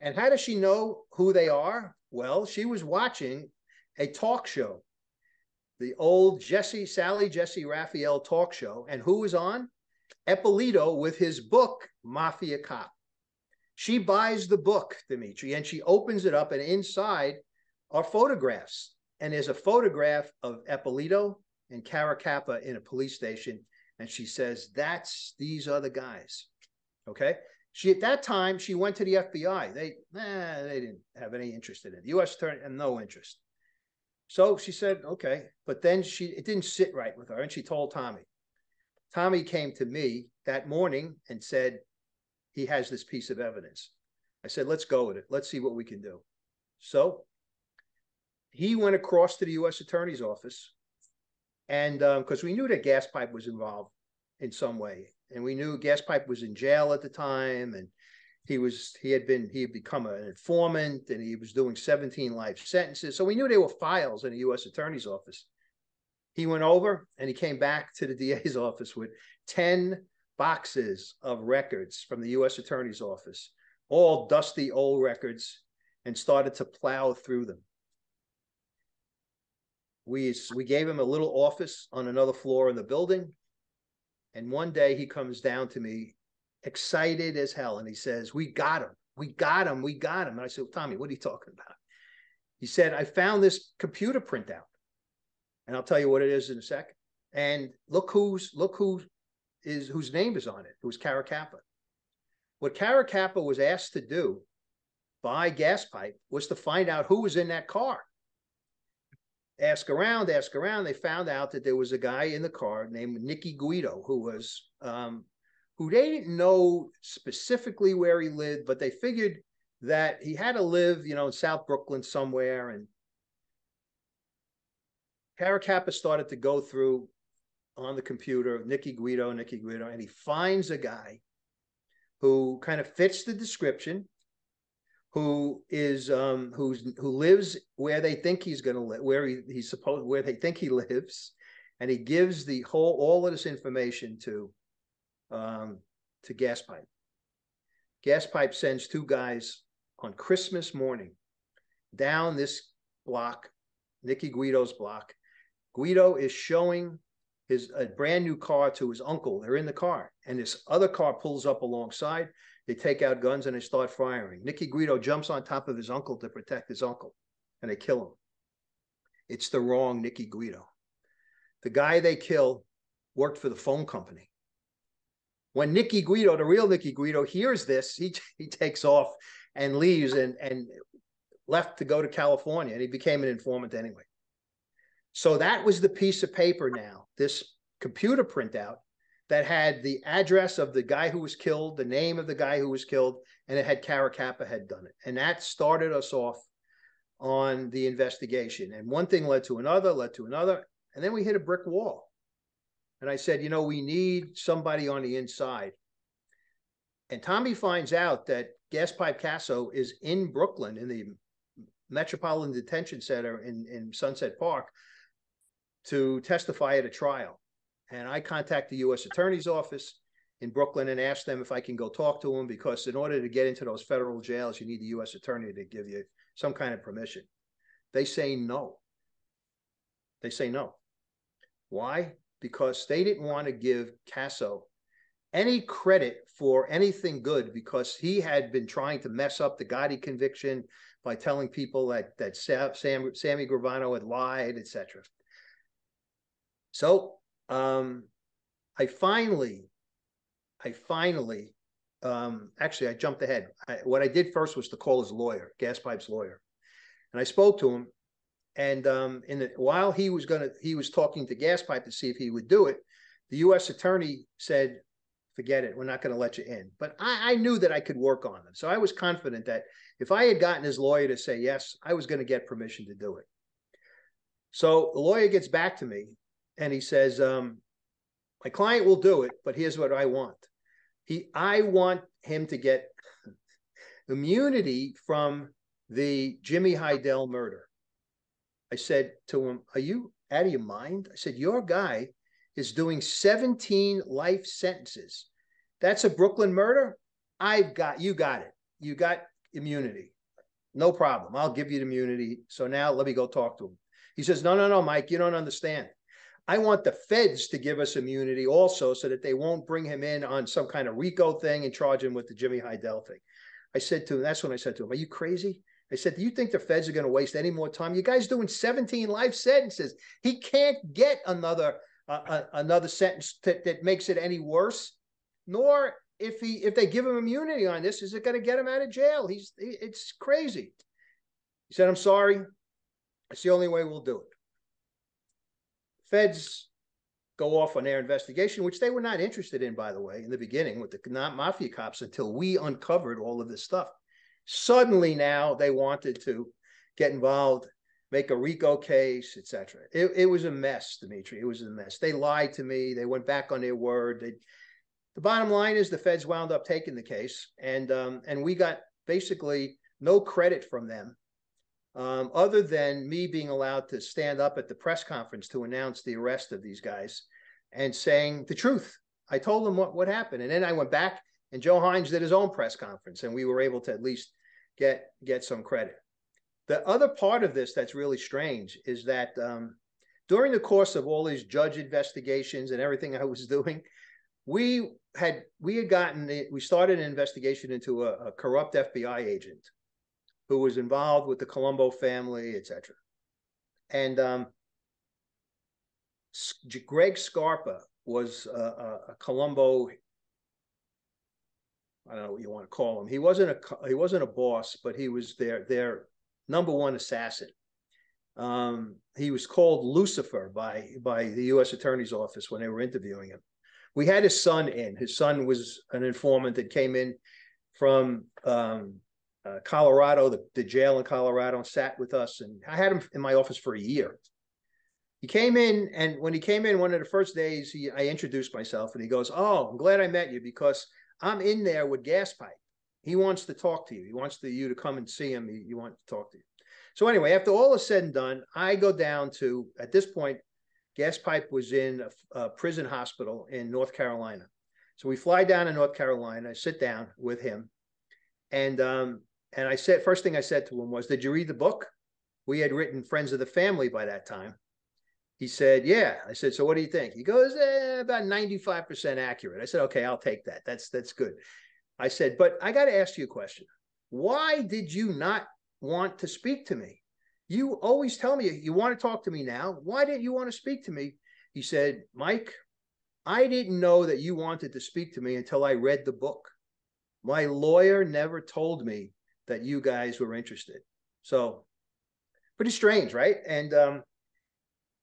And how does she know who they are? Well, she was watching a talk show the old Jesse, Sally Jessy Raphael talk show. And who was on? Eppolito with his book, Mafia Cop. She buys the book, Dimitri, and she opens it up, and inside are photographs. And there's a photograph of Eppolito and Caracappa in a police station. And she says, That's these are the guys. Okay. She at that time she went to the FBI. They nah, they didn't have any interest in it. The U.S. attorney had no interest. So she said, okay. But then she it didn't sit right with her, and she told Tommy. Tommy came to me that morning and said he has this piece of evidence. I said, let's go with it. Let's see what we can do. So he went across to the U.S. Attorney's office, and because um, we knew that gas pipe was involved in some way, and we knew gas pipe was in jail at the time, and he was he had been he had become an informant, and he was doing 17 life sentences. So we knew there were files in the U.S. Attorney's office. He went over and he came back to the DA's office with 10 boxes of records from the U.S. Attorney's office, all dusty old records, and started to plow through them. We, we gave him a little office on another floor in the building. And one day he comes down to me, excited as hell, and he says, We got him. We got him. We got him. And I said, Tommy, what are you talking about? He said, I found this computer printout. And I'll tell you what it is in a second. And look who's look who is whose name is on it. It was Caracappa. What Caracappa was asked to do by Gaspipe was to find out who was in that car ask around, ask around. They found out that there was a guy in the car named Nicky Guido who was um, who they didn't know specifically where he lived, but they figured that he had to live, you know, in South Brooklyn somewhere. And Caracappa started to go through on the computer, Nicky Guido, Nicky Guido, and he finds a guy who kind of fits the description who is um, who's who lives where they think he's going to live, where he, he's supposed where they think he lives, and he gives the whole all of this information to um, to Gaspipe. Gaspipe sends two guys on Christmas morning down this block, Nicky Guido's block. Guido is showing his a brand new car to his uncle. They're in the car, and this other car pulls up alongside. They take out guns and they start firing. Nicky Guido jumps on top of his uncle to protect his uncle, and they kill him. It's the wrong Nicky Guido. The guy they kill worked for the phone company. When Nicky Guido, the real Nicky Guido, hears this, he he takes off and leaves and and left to go to California, and he became an informant anyway. So that was the piece of paper now, this computer printout that had the address of the guy who was killed, the name of the guy who was killed, and it had Caracappa had done it. And that started us off on the investigation. And one thing led to another, led to another. And then we hit a brick wall. And I said, you know, we need somebody on the inside. And Tommy finds out that Gaspipe Casso is in Brooklyn in the Metropolitan Detention Center in, in Sunset Park to testify at a trial. And I contact the U.S. Attorney's Office in Brooklyn and ask them if I can go talk to him because in order to get into those federal jails, you need the U.S. Attorney to give you some kind of permission. They say no. They say no. Why? Because they didn't want to give Casso any credit for anything good because he had been trying to mess up the Gotti conviction by telling people that that Sam Sammy Gravano had lied, etc. So um, I finally, I finally, um, actually, I jumped ahead. I, what I did first was to call his lawyer, Gaspipe's lawyer, and I spoke to him. And um, in the, while he was gonna, he was talking to Gaspipe to see if he would do it. The U.S. attorney said, "Forget it. We're not going to let you in." But I, I knew that I could work on it, so I was confident that if I had gotten his lawyer to say yes, I was going to get permission to do it. So the lawyer gets back to me and he says, um, "My client will do it, but here's what I want. He, I want him to get immunity from the Jimmy Hydell murder." I said to him, "Are you out of your mind?" I said, "Your guy is doing 17 life sentences. That's a Brooklyn murder. I've got you. Got it. You got immunity." No problem. I'll give you the immunity. So now let me go talk to him. He says, No, no, no, Mike, you don't understand. I want the feds to give us immunity also so that they won't bring him in on some kind of RICO thing and charge him with the Jimmy Hydell thing. I said to him, that's when I said to him, Are you crazy? I said, Do you think the feds are going to waste any more time? You guys doing 17 life sentences. He can't get another uh, uh, another sentence that, that makes it any worse. Nor if he if they give him immunity on this, is it going to get him out of jail? He's it's crazy. He said, I'm sorry. It's the only way we'll do it. Feds go off on their investigation, which they were not interested in, by the way, in the beginning with the mafia cops until we uncovered all of this stuff. Suddenly now they wanted to get involved, make a RICO case, etc. It, it was a mess, Dimitri. It was a mess. They lied to me. They went back on their word. They, the bottom line is the feds wound up taking the case, and um, and we got basically no credit from them um, other than me being allowed to stand up at the press conference to announce the arrest of these guys and saying the truth. I told them what, what happened. And then I went back and Joe Hynes did his own press conference and we were able to at least get get some credit. The other part of this that's really strange is that um, during the course of all these judge investigations and everything I was doing, we had we had gotten we started an investigation into a, a corrupt FBI agent who was involved with the Colombo family, etc. And um, Greg Scarpa was a, a, a, Colombo. I don't know what you want to call him. He wasn't a he wasn't a boss, but he was their their number one assassin. Um, he was called Lucifer by by the U.S. Attorney's Office when they were interviewing him. We had his son in. His son was an informant that came in from um, uh, Colorado, the, the jail in Colorado, and sat with us. And I had him in my office for a year. He came in, and when he came in one of the first days, he, I introduced myself, and he goes, "Oh, I'm glad I met you because I'm in there with Gas Pipe. He wants to talk to you. He wants you to come and see him. He, he wants to talk to you." So anyway, after all is said and done, I go down to at this point, Gas Pipe was in a, a prison hospital in North Carolina. So we fly down to North Carolina. I sit down with him, and um, and I said, first thing I said to him was, Did you read the book? We had written Friends of the Family by that time. He said, Yeah. I said, So what do you think? He goes, eh, about 95% accurate. I said, Okay, I'll take that. That's that's good. I said, But I got to ask you a question. Why did you not want to speak to me? You always tell me you want to talk to me now. Why didn't you want to speak to me? He said, Mike, I didn't know that you wanted to speak to me until I read the book. My lawyer never told me that you guys were interested. So pretty strange, right? And um,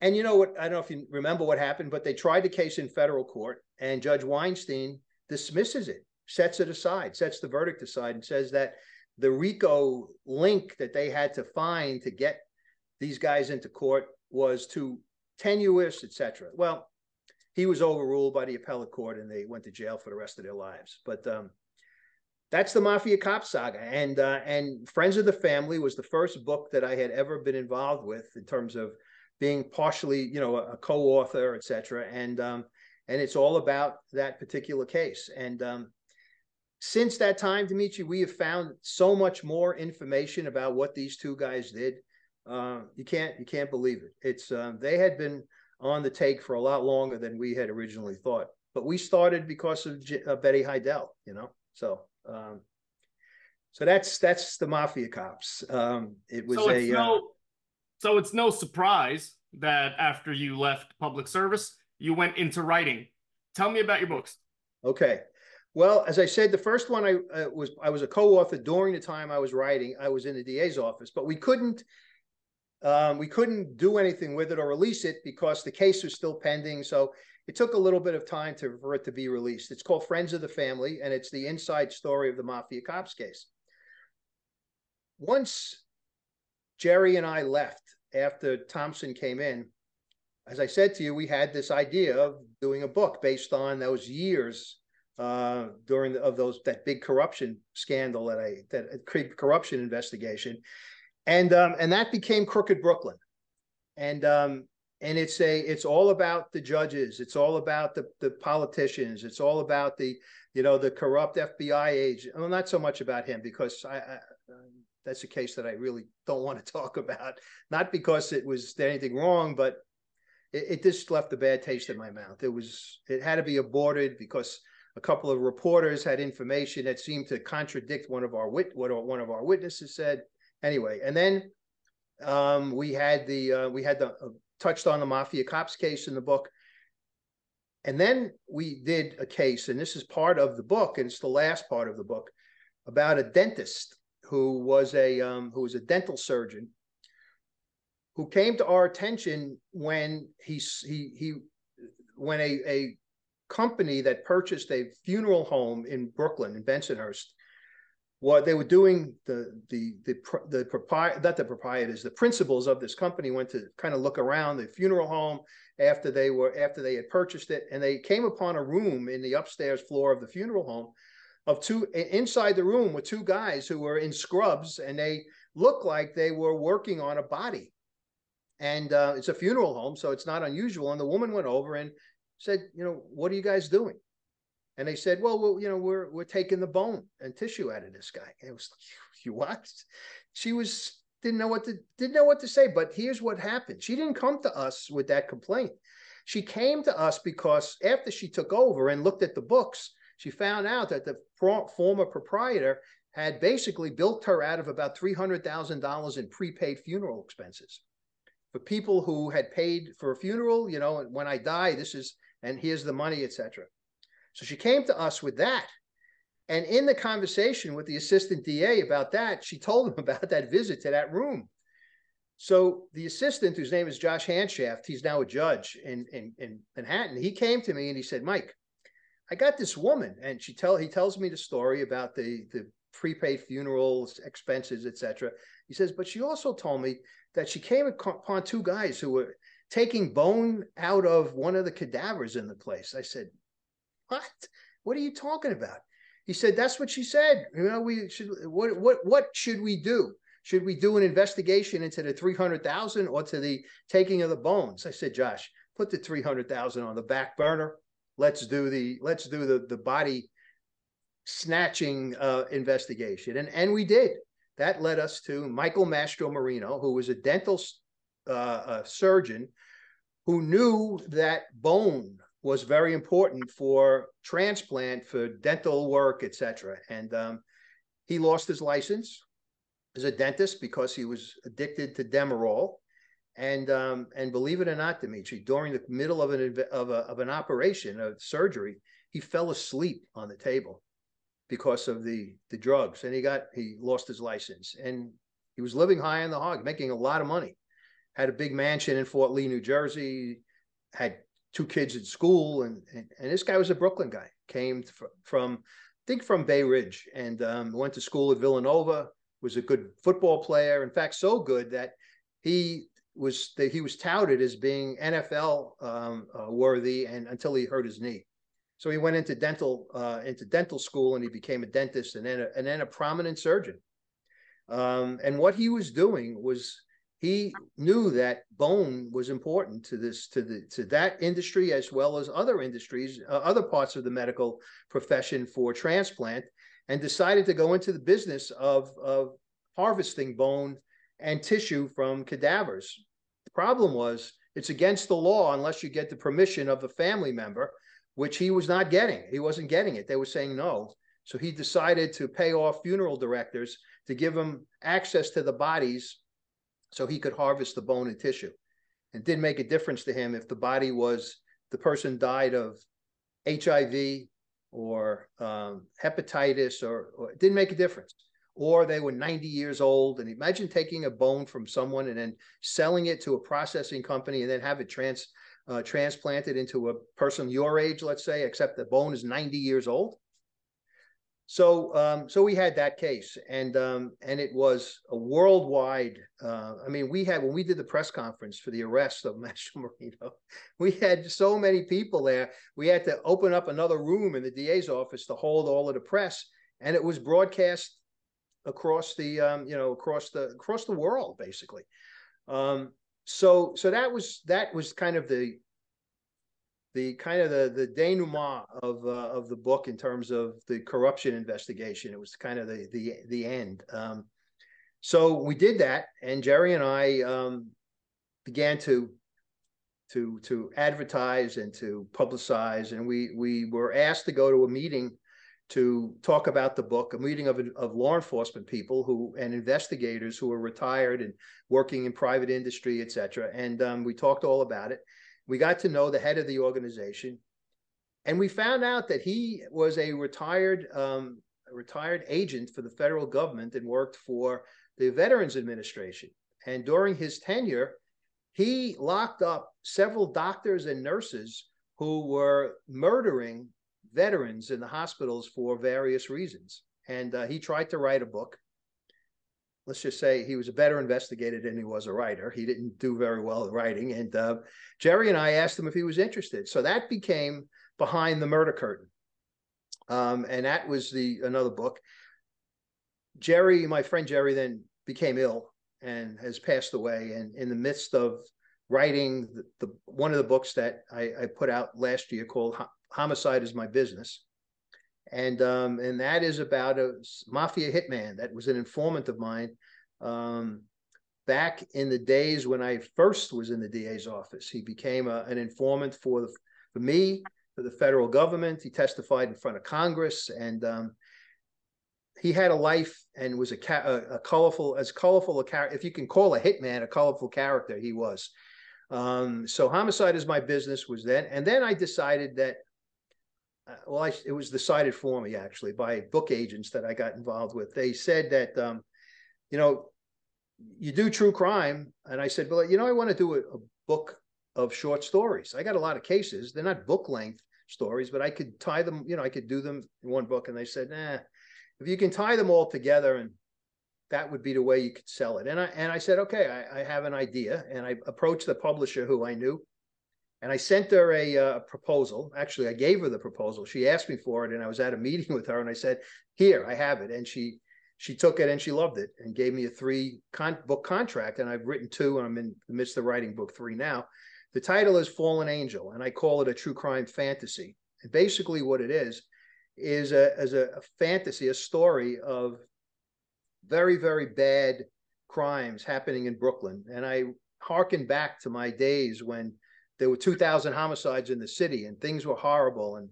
and you know what? I don't know if you remember what happened, but they tried the case in federal court, and Judge Weinstein dismisses it, sets it aside, sets the verdict aside, and says that the RICO link that they had to find to get these guys into court was too tenuous, etc. Well, he was overruled by the appellate court, and they went to jail for the rest of their lives. But um, that's the Mafia Cop Saga. And uh, and Friends of the Family was the first book that I had ever been involved with in terms of being partially, you know, a, a co-author, etc. And um, and it's all about that particular case. And um, since that time, Dimitri, we have found so much more information about what these two guys did. Uh, you can't you can't believe it. It's um, they had been on the take for a lot longer than we had originally thought. But we started because of J- uh, Betty Hydell, you know. So um, so that's that's the mafia cops. Um, it was so a no, uh, so it's no surprise that after you left public service, you went into writing. Tell me about your books. Okay. Well, as I said, the first one I uh, was I was a co-author during the time I was writing. I was in the DA's office, but we couldn't um, we couldn't do anything with it or release it because the case was still pending. So it took a little bit of time to, for it to be released. It's called Friends of the Family, and it's the inside story of the Mafia Cops case. Once Jerry and I left after Thompson came in, as I said to you, we had this idea of doing a book based on those years uh, during the, of those that big corruption scandal that I that uh, corruption investigation, and um, and that became Crooked Brooklyn, and um, and it's a it's all about the judges it's all about the the politicians it's all about the you know, the corrupt FBI agent. Well, not so much about him because I, I that's a case that I really don't want to talk about. Not because it was anything wrong, but it, it, just left a bad taste in my mouth. It was it had to be aborted because a couple of reporters had information that seemed to contradict one of our wit what one of our witnesses said. Anyway, and then um, we had the uh, we had the uh, touched on the mafia cops case in the book. And then we did a case, and this is part of the book, and it's the last part of the book, about a dentist who was a um, who was a dental surgeon who came to our attention when he he he when a a company that purchased a funeral home in Brooklyn in Bensonhurst what they were doing the the the the proprietor not the proprietors the principals of this company went to kind of look around the funeral home after they were after they had purchased it and they came upon a room in the upstairs floor of the funeral home of two inside the room were two guys who were in scrubs and they looked like they were working on a body. And uh, it's a funeral home so it's not unusual and the woman went over and said you know what are you guys doing and they said well, well you know we're we're taking the bone and tissue out of this guy and it was like you what she was didn't know what to didn't know what to say but here's what happened she didn't come to us with that complaint she came to us because after she took over and looked at the books she found out that the former proprietor had basically built her out of about $300,000 in prepaid funeral expenses. For people who had paid for a funeral, you know, when I die, this is, and here's the money, etc. So she came to us with that. And in the conversation with the assistant DA about that, she told him about that visit to that room. So the assistant, whose name is Josh Hanshaft, he's now a judge in, in, in Manhattan, he came to me and he said, Mike, I got this woman, and she tell he tells me the story about the the prepaid funerals, expenses, etc. He says, but she also told me that she came upon two guys who were taking bone out of one of the cadavers in the place. I said, "What? What are you talking about?" He said, "That's what she said. You know, we should. What what what should we do? Should we do an investigation into the three hundred thousand or to the taking of the bones?" I said, "Josh, put the three hundred thousand on the back burner let's do the let's do the the body snatching uh, investigation, and and we did. That led us to Michael Mastromarino, who was a dental uh, a surgeon who knew that bone was very important for transplant, for dental work, etc. And um, he lost his license as a dentist because he was addicted to Demerol. And um, and believe it or not, Dimitri, during the middle of an of, a, of an operation, of surgery, he fell asleep on the table because of the the drugs, and he got he lost his license, and he was living high on the hog, making a lot of money. Had a big mansion in Fort Lee, New Jersey. Had two kids at school, and and, and this guy was a Brooklyn guy. Came from, I think from Bay Ridge, and um, went to school at Villanova. Was a good football player. In fact, so good that he was that he was touted as being NFL um, uh, worthy, and until he hurt his knee. So he went into dental uh, into dental school, and he became a dentist, and then a, and then a prominent surgeon. Um, and what he was doing was he knew that bone was important to this to the to that industry as well as other industries, uh, other parts of the medical profession for transplant, and decided to go into the business of of harvesting bone and tissue from cadavers. The problem was it's against the law unless you get the permission of a family member, which he was not getting. He wasn't getting it. They were saying no. So he decided to pay off funeral directors to give him access to the bodies so he could harvest the bone and tissue. It didn't make a difference to him if the body was the person died of HIV or um, hepatitis, or, or it didn't make a difference or they were 90 years old. And imagine taking a bone from someone and then selling it to a processing company and then have it trans uh, transplanted into a person your age, let's say, except the bone is 90 years old. So, um, so we had that case, and um, and it was a worldwide. Uh, I mean, we had when we did the press conference for the arrest of Mastromarino, we had so many people there. We had to open up another room in the DA's office to hold all of the press, and it was broadcast across the um, you know across the across the world basically. Um, so so that was that was kind of the the kind of the the denouement of uh, of the book in terms of the corruption investigation. It was kind of the the the end. Um, so we did that, and Jerry and I um, began to to to advertise and to publicize, and we we were asked to go to a meeting to talk about the book, a meeting of, of law enforcement people who and investigators who are retired and working in private industry, et cetera. And um, we talked all about it. We got to know the head of the organization, and we found out that he was a retired um, a retired agent for the federal government and worked for the Veterans Administration. And during his tenure, he locked up several doctors and nurses who were murdering veterans in the hospitals for various reasons. And uh, he tried to write a book. Let's just say he was a better investigator than he was a writer. He didn't do very well at writing. And uh, Jerry and I asked him if he was interested. So that became Behind the Murder Curtain. Um, and that was the another book. Jerry, my friend Jerry, then became ill and has passed away. And in the midst of writing the, the one of the books that I, I, put out last year called Homicide is My Business. And um, and that is about a mafia hitman that was an informant of mine um, back in the days when I first was in the DA's office. He became a, an informant for the, for me, for the federal government. He testified in front of Congress, and um, he had a life and was a, a, a colorful, as colorful a character, if you can call a hitman a colorful character, he was. Um, so homicide is my business was then, and then I decided that. Uh, well, I, it was decided for me actually by book agents that I got involved with. They said that, um, you know, you do true crime, and I said, well, you know, I want to do a, a book of short stories. I got a lot of cases; they're not book length stories, but I could tie them. You know, I could do them in one book. And they said, nah, if you can tie them all together and that would be the way you could sell it. And I and I said, okay, I, I have an idea, and I approached the publisher who I knew, and I sent her a, uh, proposal. Actually, I gave her the proposal. She asked me for it, and I was at a meeting with her, and I said, here, I have it, and she she took it and she loved it and gave me a three con- book contract, and I've written two, and I'm in the midst of writing book three now. The title is Fallen Angel, and I call it a true crime fantasy. And basically, what it is is a as a, a fantasy, a story of very, very bad crimes happening in Brooklyn. And I harken back to my days when there were 2,000 homicides in the city and things were horrible. And,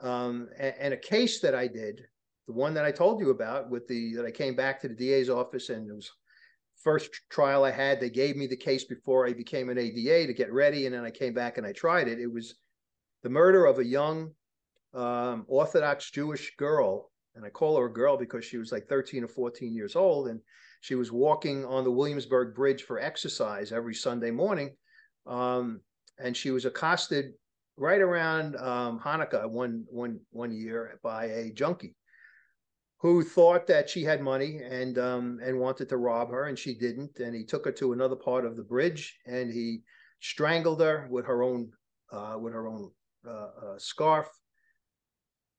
um, and, and, a case that I did, the one that I told you about with the, that I came back to the DA's office and it was first trial I had, they gave me the case before I became an ADA to get ready. And then I came back and I tried it. It was the murder of a young um, Orthodox Jewish girl and I call her a girl because she was like 13 or 14 years old, and she was walking on the Williamsburg Bridge for exercise every Sunday morning, um, and she was accosted right around um, Hanukkah one one one year by a junkie who thought that she had money and um, and wanted to rob her, and she didn't. And he took her to another part of the bridge, and he strangled her with her own uh, with her own uh, uh, scarf,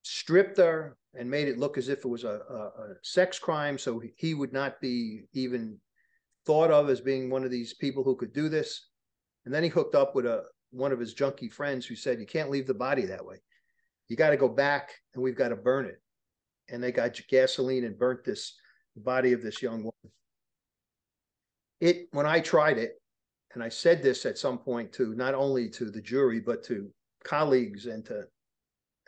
stripped her, and made it look as if it was a, a, a, sex crime. So he would not be even thought of as being one of these people who could do this. And then he hooked up with a one of his junkie friends who said, "You can't leave the body that way. You got to go back, and we've got to burn it." And they got gasoline and burnt this the body of this young woman. It when I tried it, and I said this at some point to not only to the jury but to colleagues and to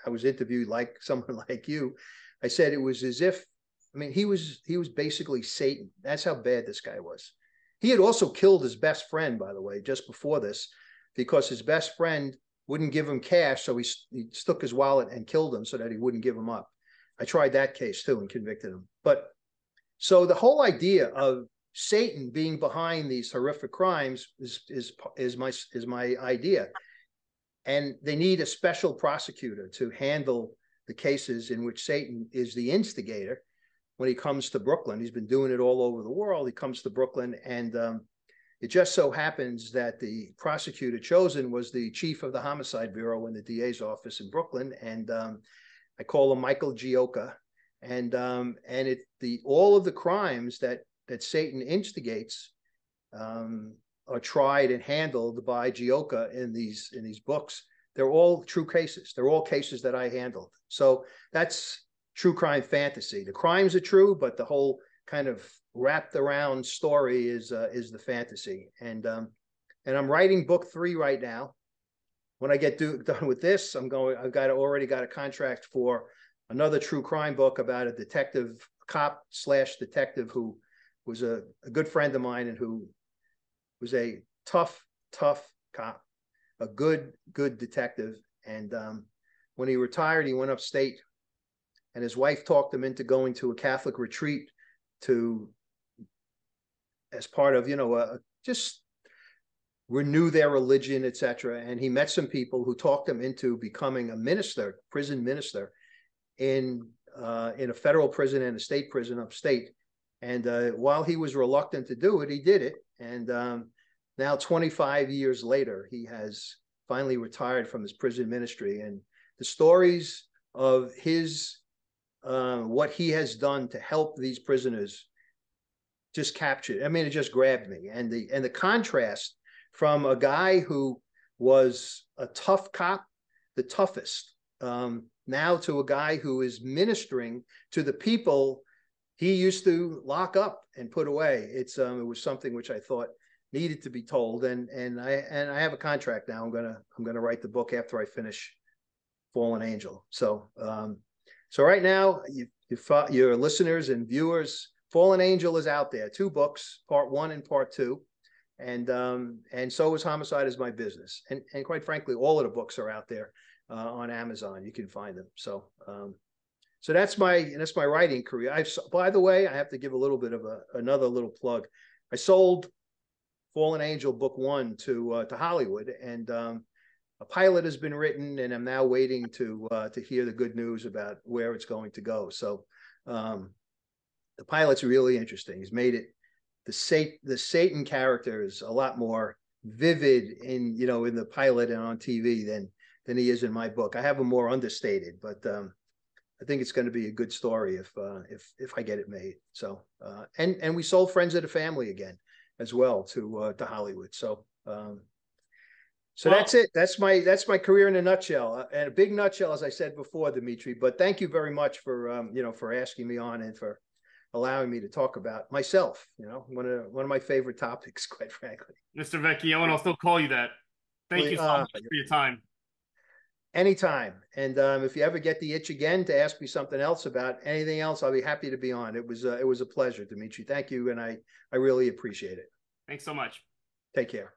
I was interviewed like someone like you, I said it was as if I mean he was he was basically Satan. That's how bad this guy was. He had also killed his best friend, by the way, just before this, because his best friend wouldn't give him cash, so he he stuck his wallet and killed him so that he wouldn't give him up. I tried that case too and convicted him. But so the whole idea of Satan being behind these horrific crimes is is is my is my idea and they need a special prosecutor to handle the cases in which Satan is the instigator. When he comes to Brooklyn, he's been doing it all over the world. He comes to Brooklyn, and um, it just so happens that the prosecutor chosen was the chief of the homicide bureau in the DA's office in Brooklyn, and um, I call him Michael Gioka. And um, and it the all of the crimes that that Satan instigates um, are tried and handled by Gioka in these in these books. they're all true cases. They're all cases that I handled. So that's true crime fantasy. The crimes are true, but the whole kind of wrapped around story is uh, is the fantasy. And um, and I'm writing book three right now. When I get do, done with this, I'm going. I've got already got a contract for another true crime book about a detective, cop slash detective who was a, a good friend of mine and who was a tough, tough cop, a good, good detective. And um, when he retired, he went upstate, and his wife talked him into going to a Catholic retreat to, as part of you know, a, just renew their religion, etc. And he met some people who talked him into becoming a minister, prison minister, in uh, in a federal prison and a state prison upstate. And uh, while he was reluctant to do it, he did it. And um, now, 25 years later, he has finally retired from his prison ministry. And the stories of his uh, what he has done to help these prisoners just captured. I mean, it just grabbed me. And the and the contrast from a guy who was a tough cop, the toughest, um, now to a guy who is ministering to the people he used to lock up and put away. It's um, it was something which I thought needed to be told, and and I and I have a contract now. I'm gonna I'm gonna write the book after I finish Fallen Angel. So um, so right now you, you your listeners and viewers, Fallen Angel is out there. Two books, part one and part two. And um, and so is Homicide is my business. And and quite frankly, all of the books are out there uh, on Amazon. You can find them. So um, so that's my that's my writing career. I've by the way, I have to give a little bit of a another little plug. I sold Fallen Angel book one to uh, to Hollywood, and um, a pilot has been written, and I'm now waiting to uh, to hear the good news about where it's going to go. So um, the pilot's really interesting. He's made it the Satan the Satan character is a lot more vivid in you know in the pilot and on TV than than he is in my book. I have him more understated, but um, I think it's going to be a good story if uh, if if I get it made. So uh, and and we sold Friends of the Family again as well to uh, to Hollywood. So um, so well, that's it. That's my that's my career in a nutshell, uh, and a big nutshell, as I said before, Dimitri. But thank you very much for um, you know for asking me on and for allowing me to talk about myself. You know, one of one of my favorite topics, quite frankly. Mr. Vecchione, I'll still call you that. Thank well, you so uh, much for your time. Anytime. And um, if you ever get the itch again to ask me something else about anything else, I'll be happy to be on. It was uh, it was a pleasure, Dimitri. Thank you, and I I really appreciate it. Thanks so much. Take care.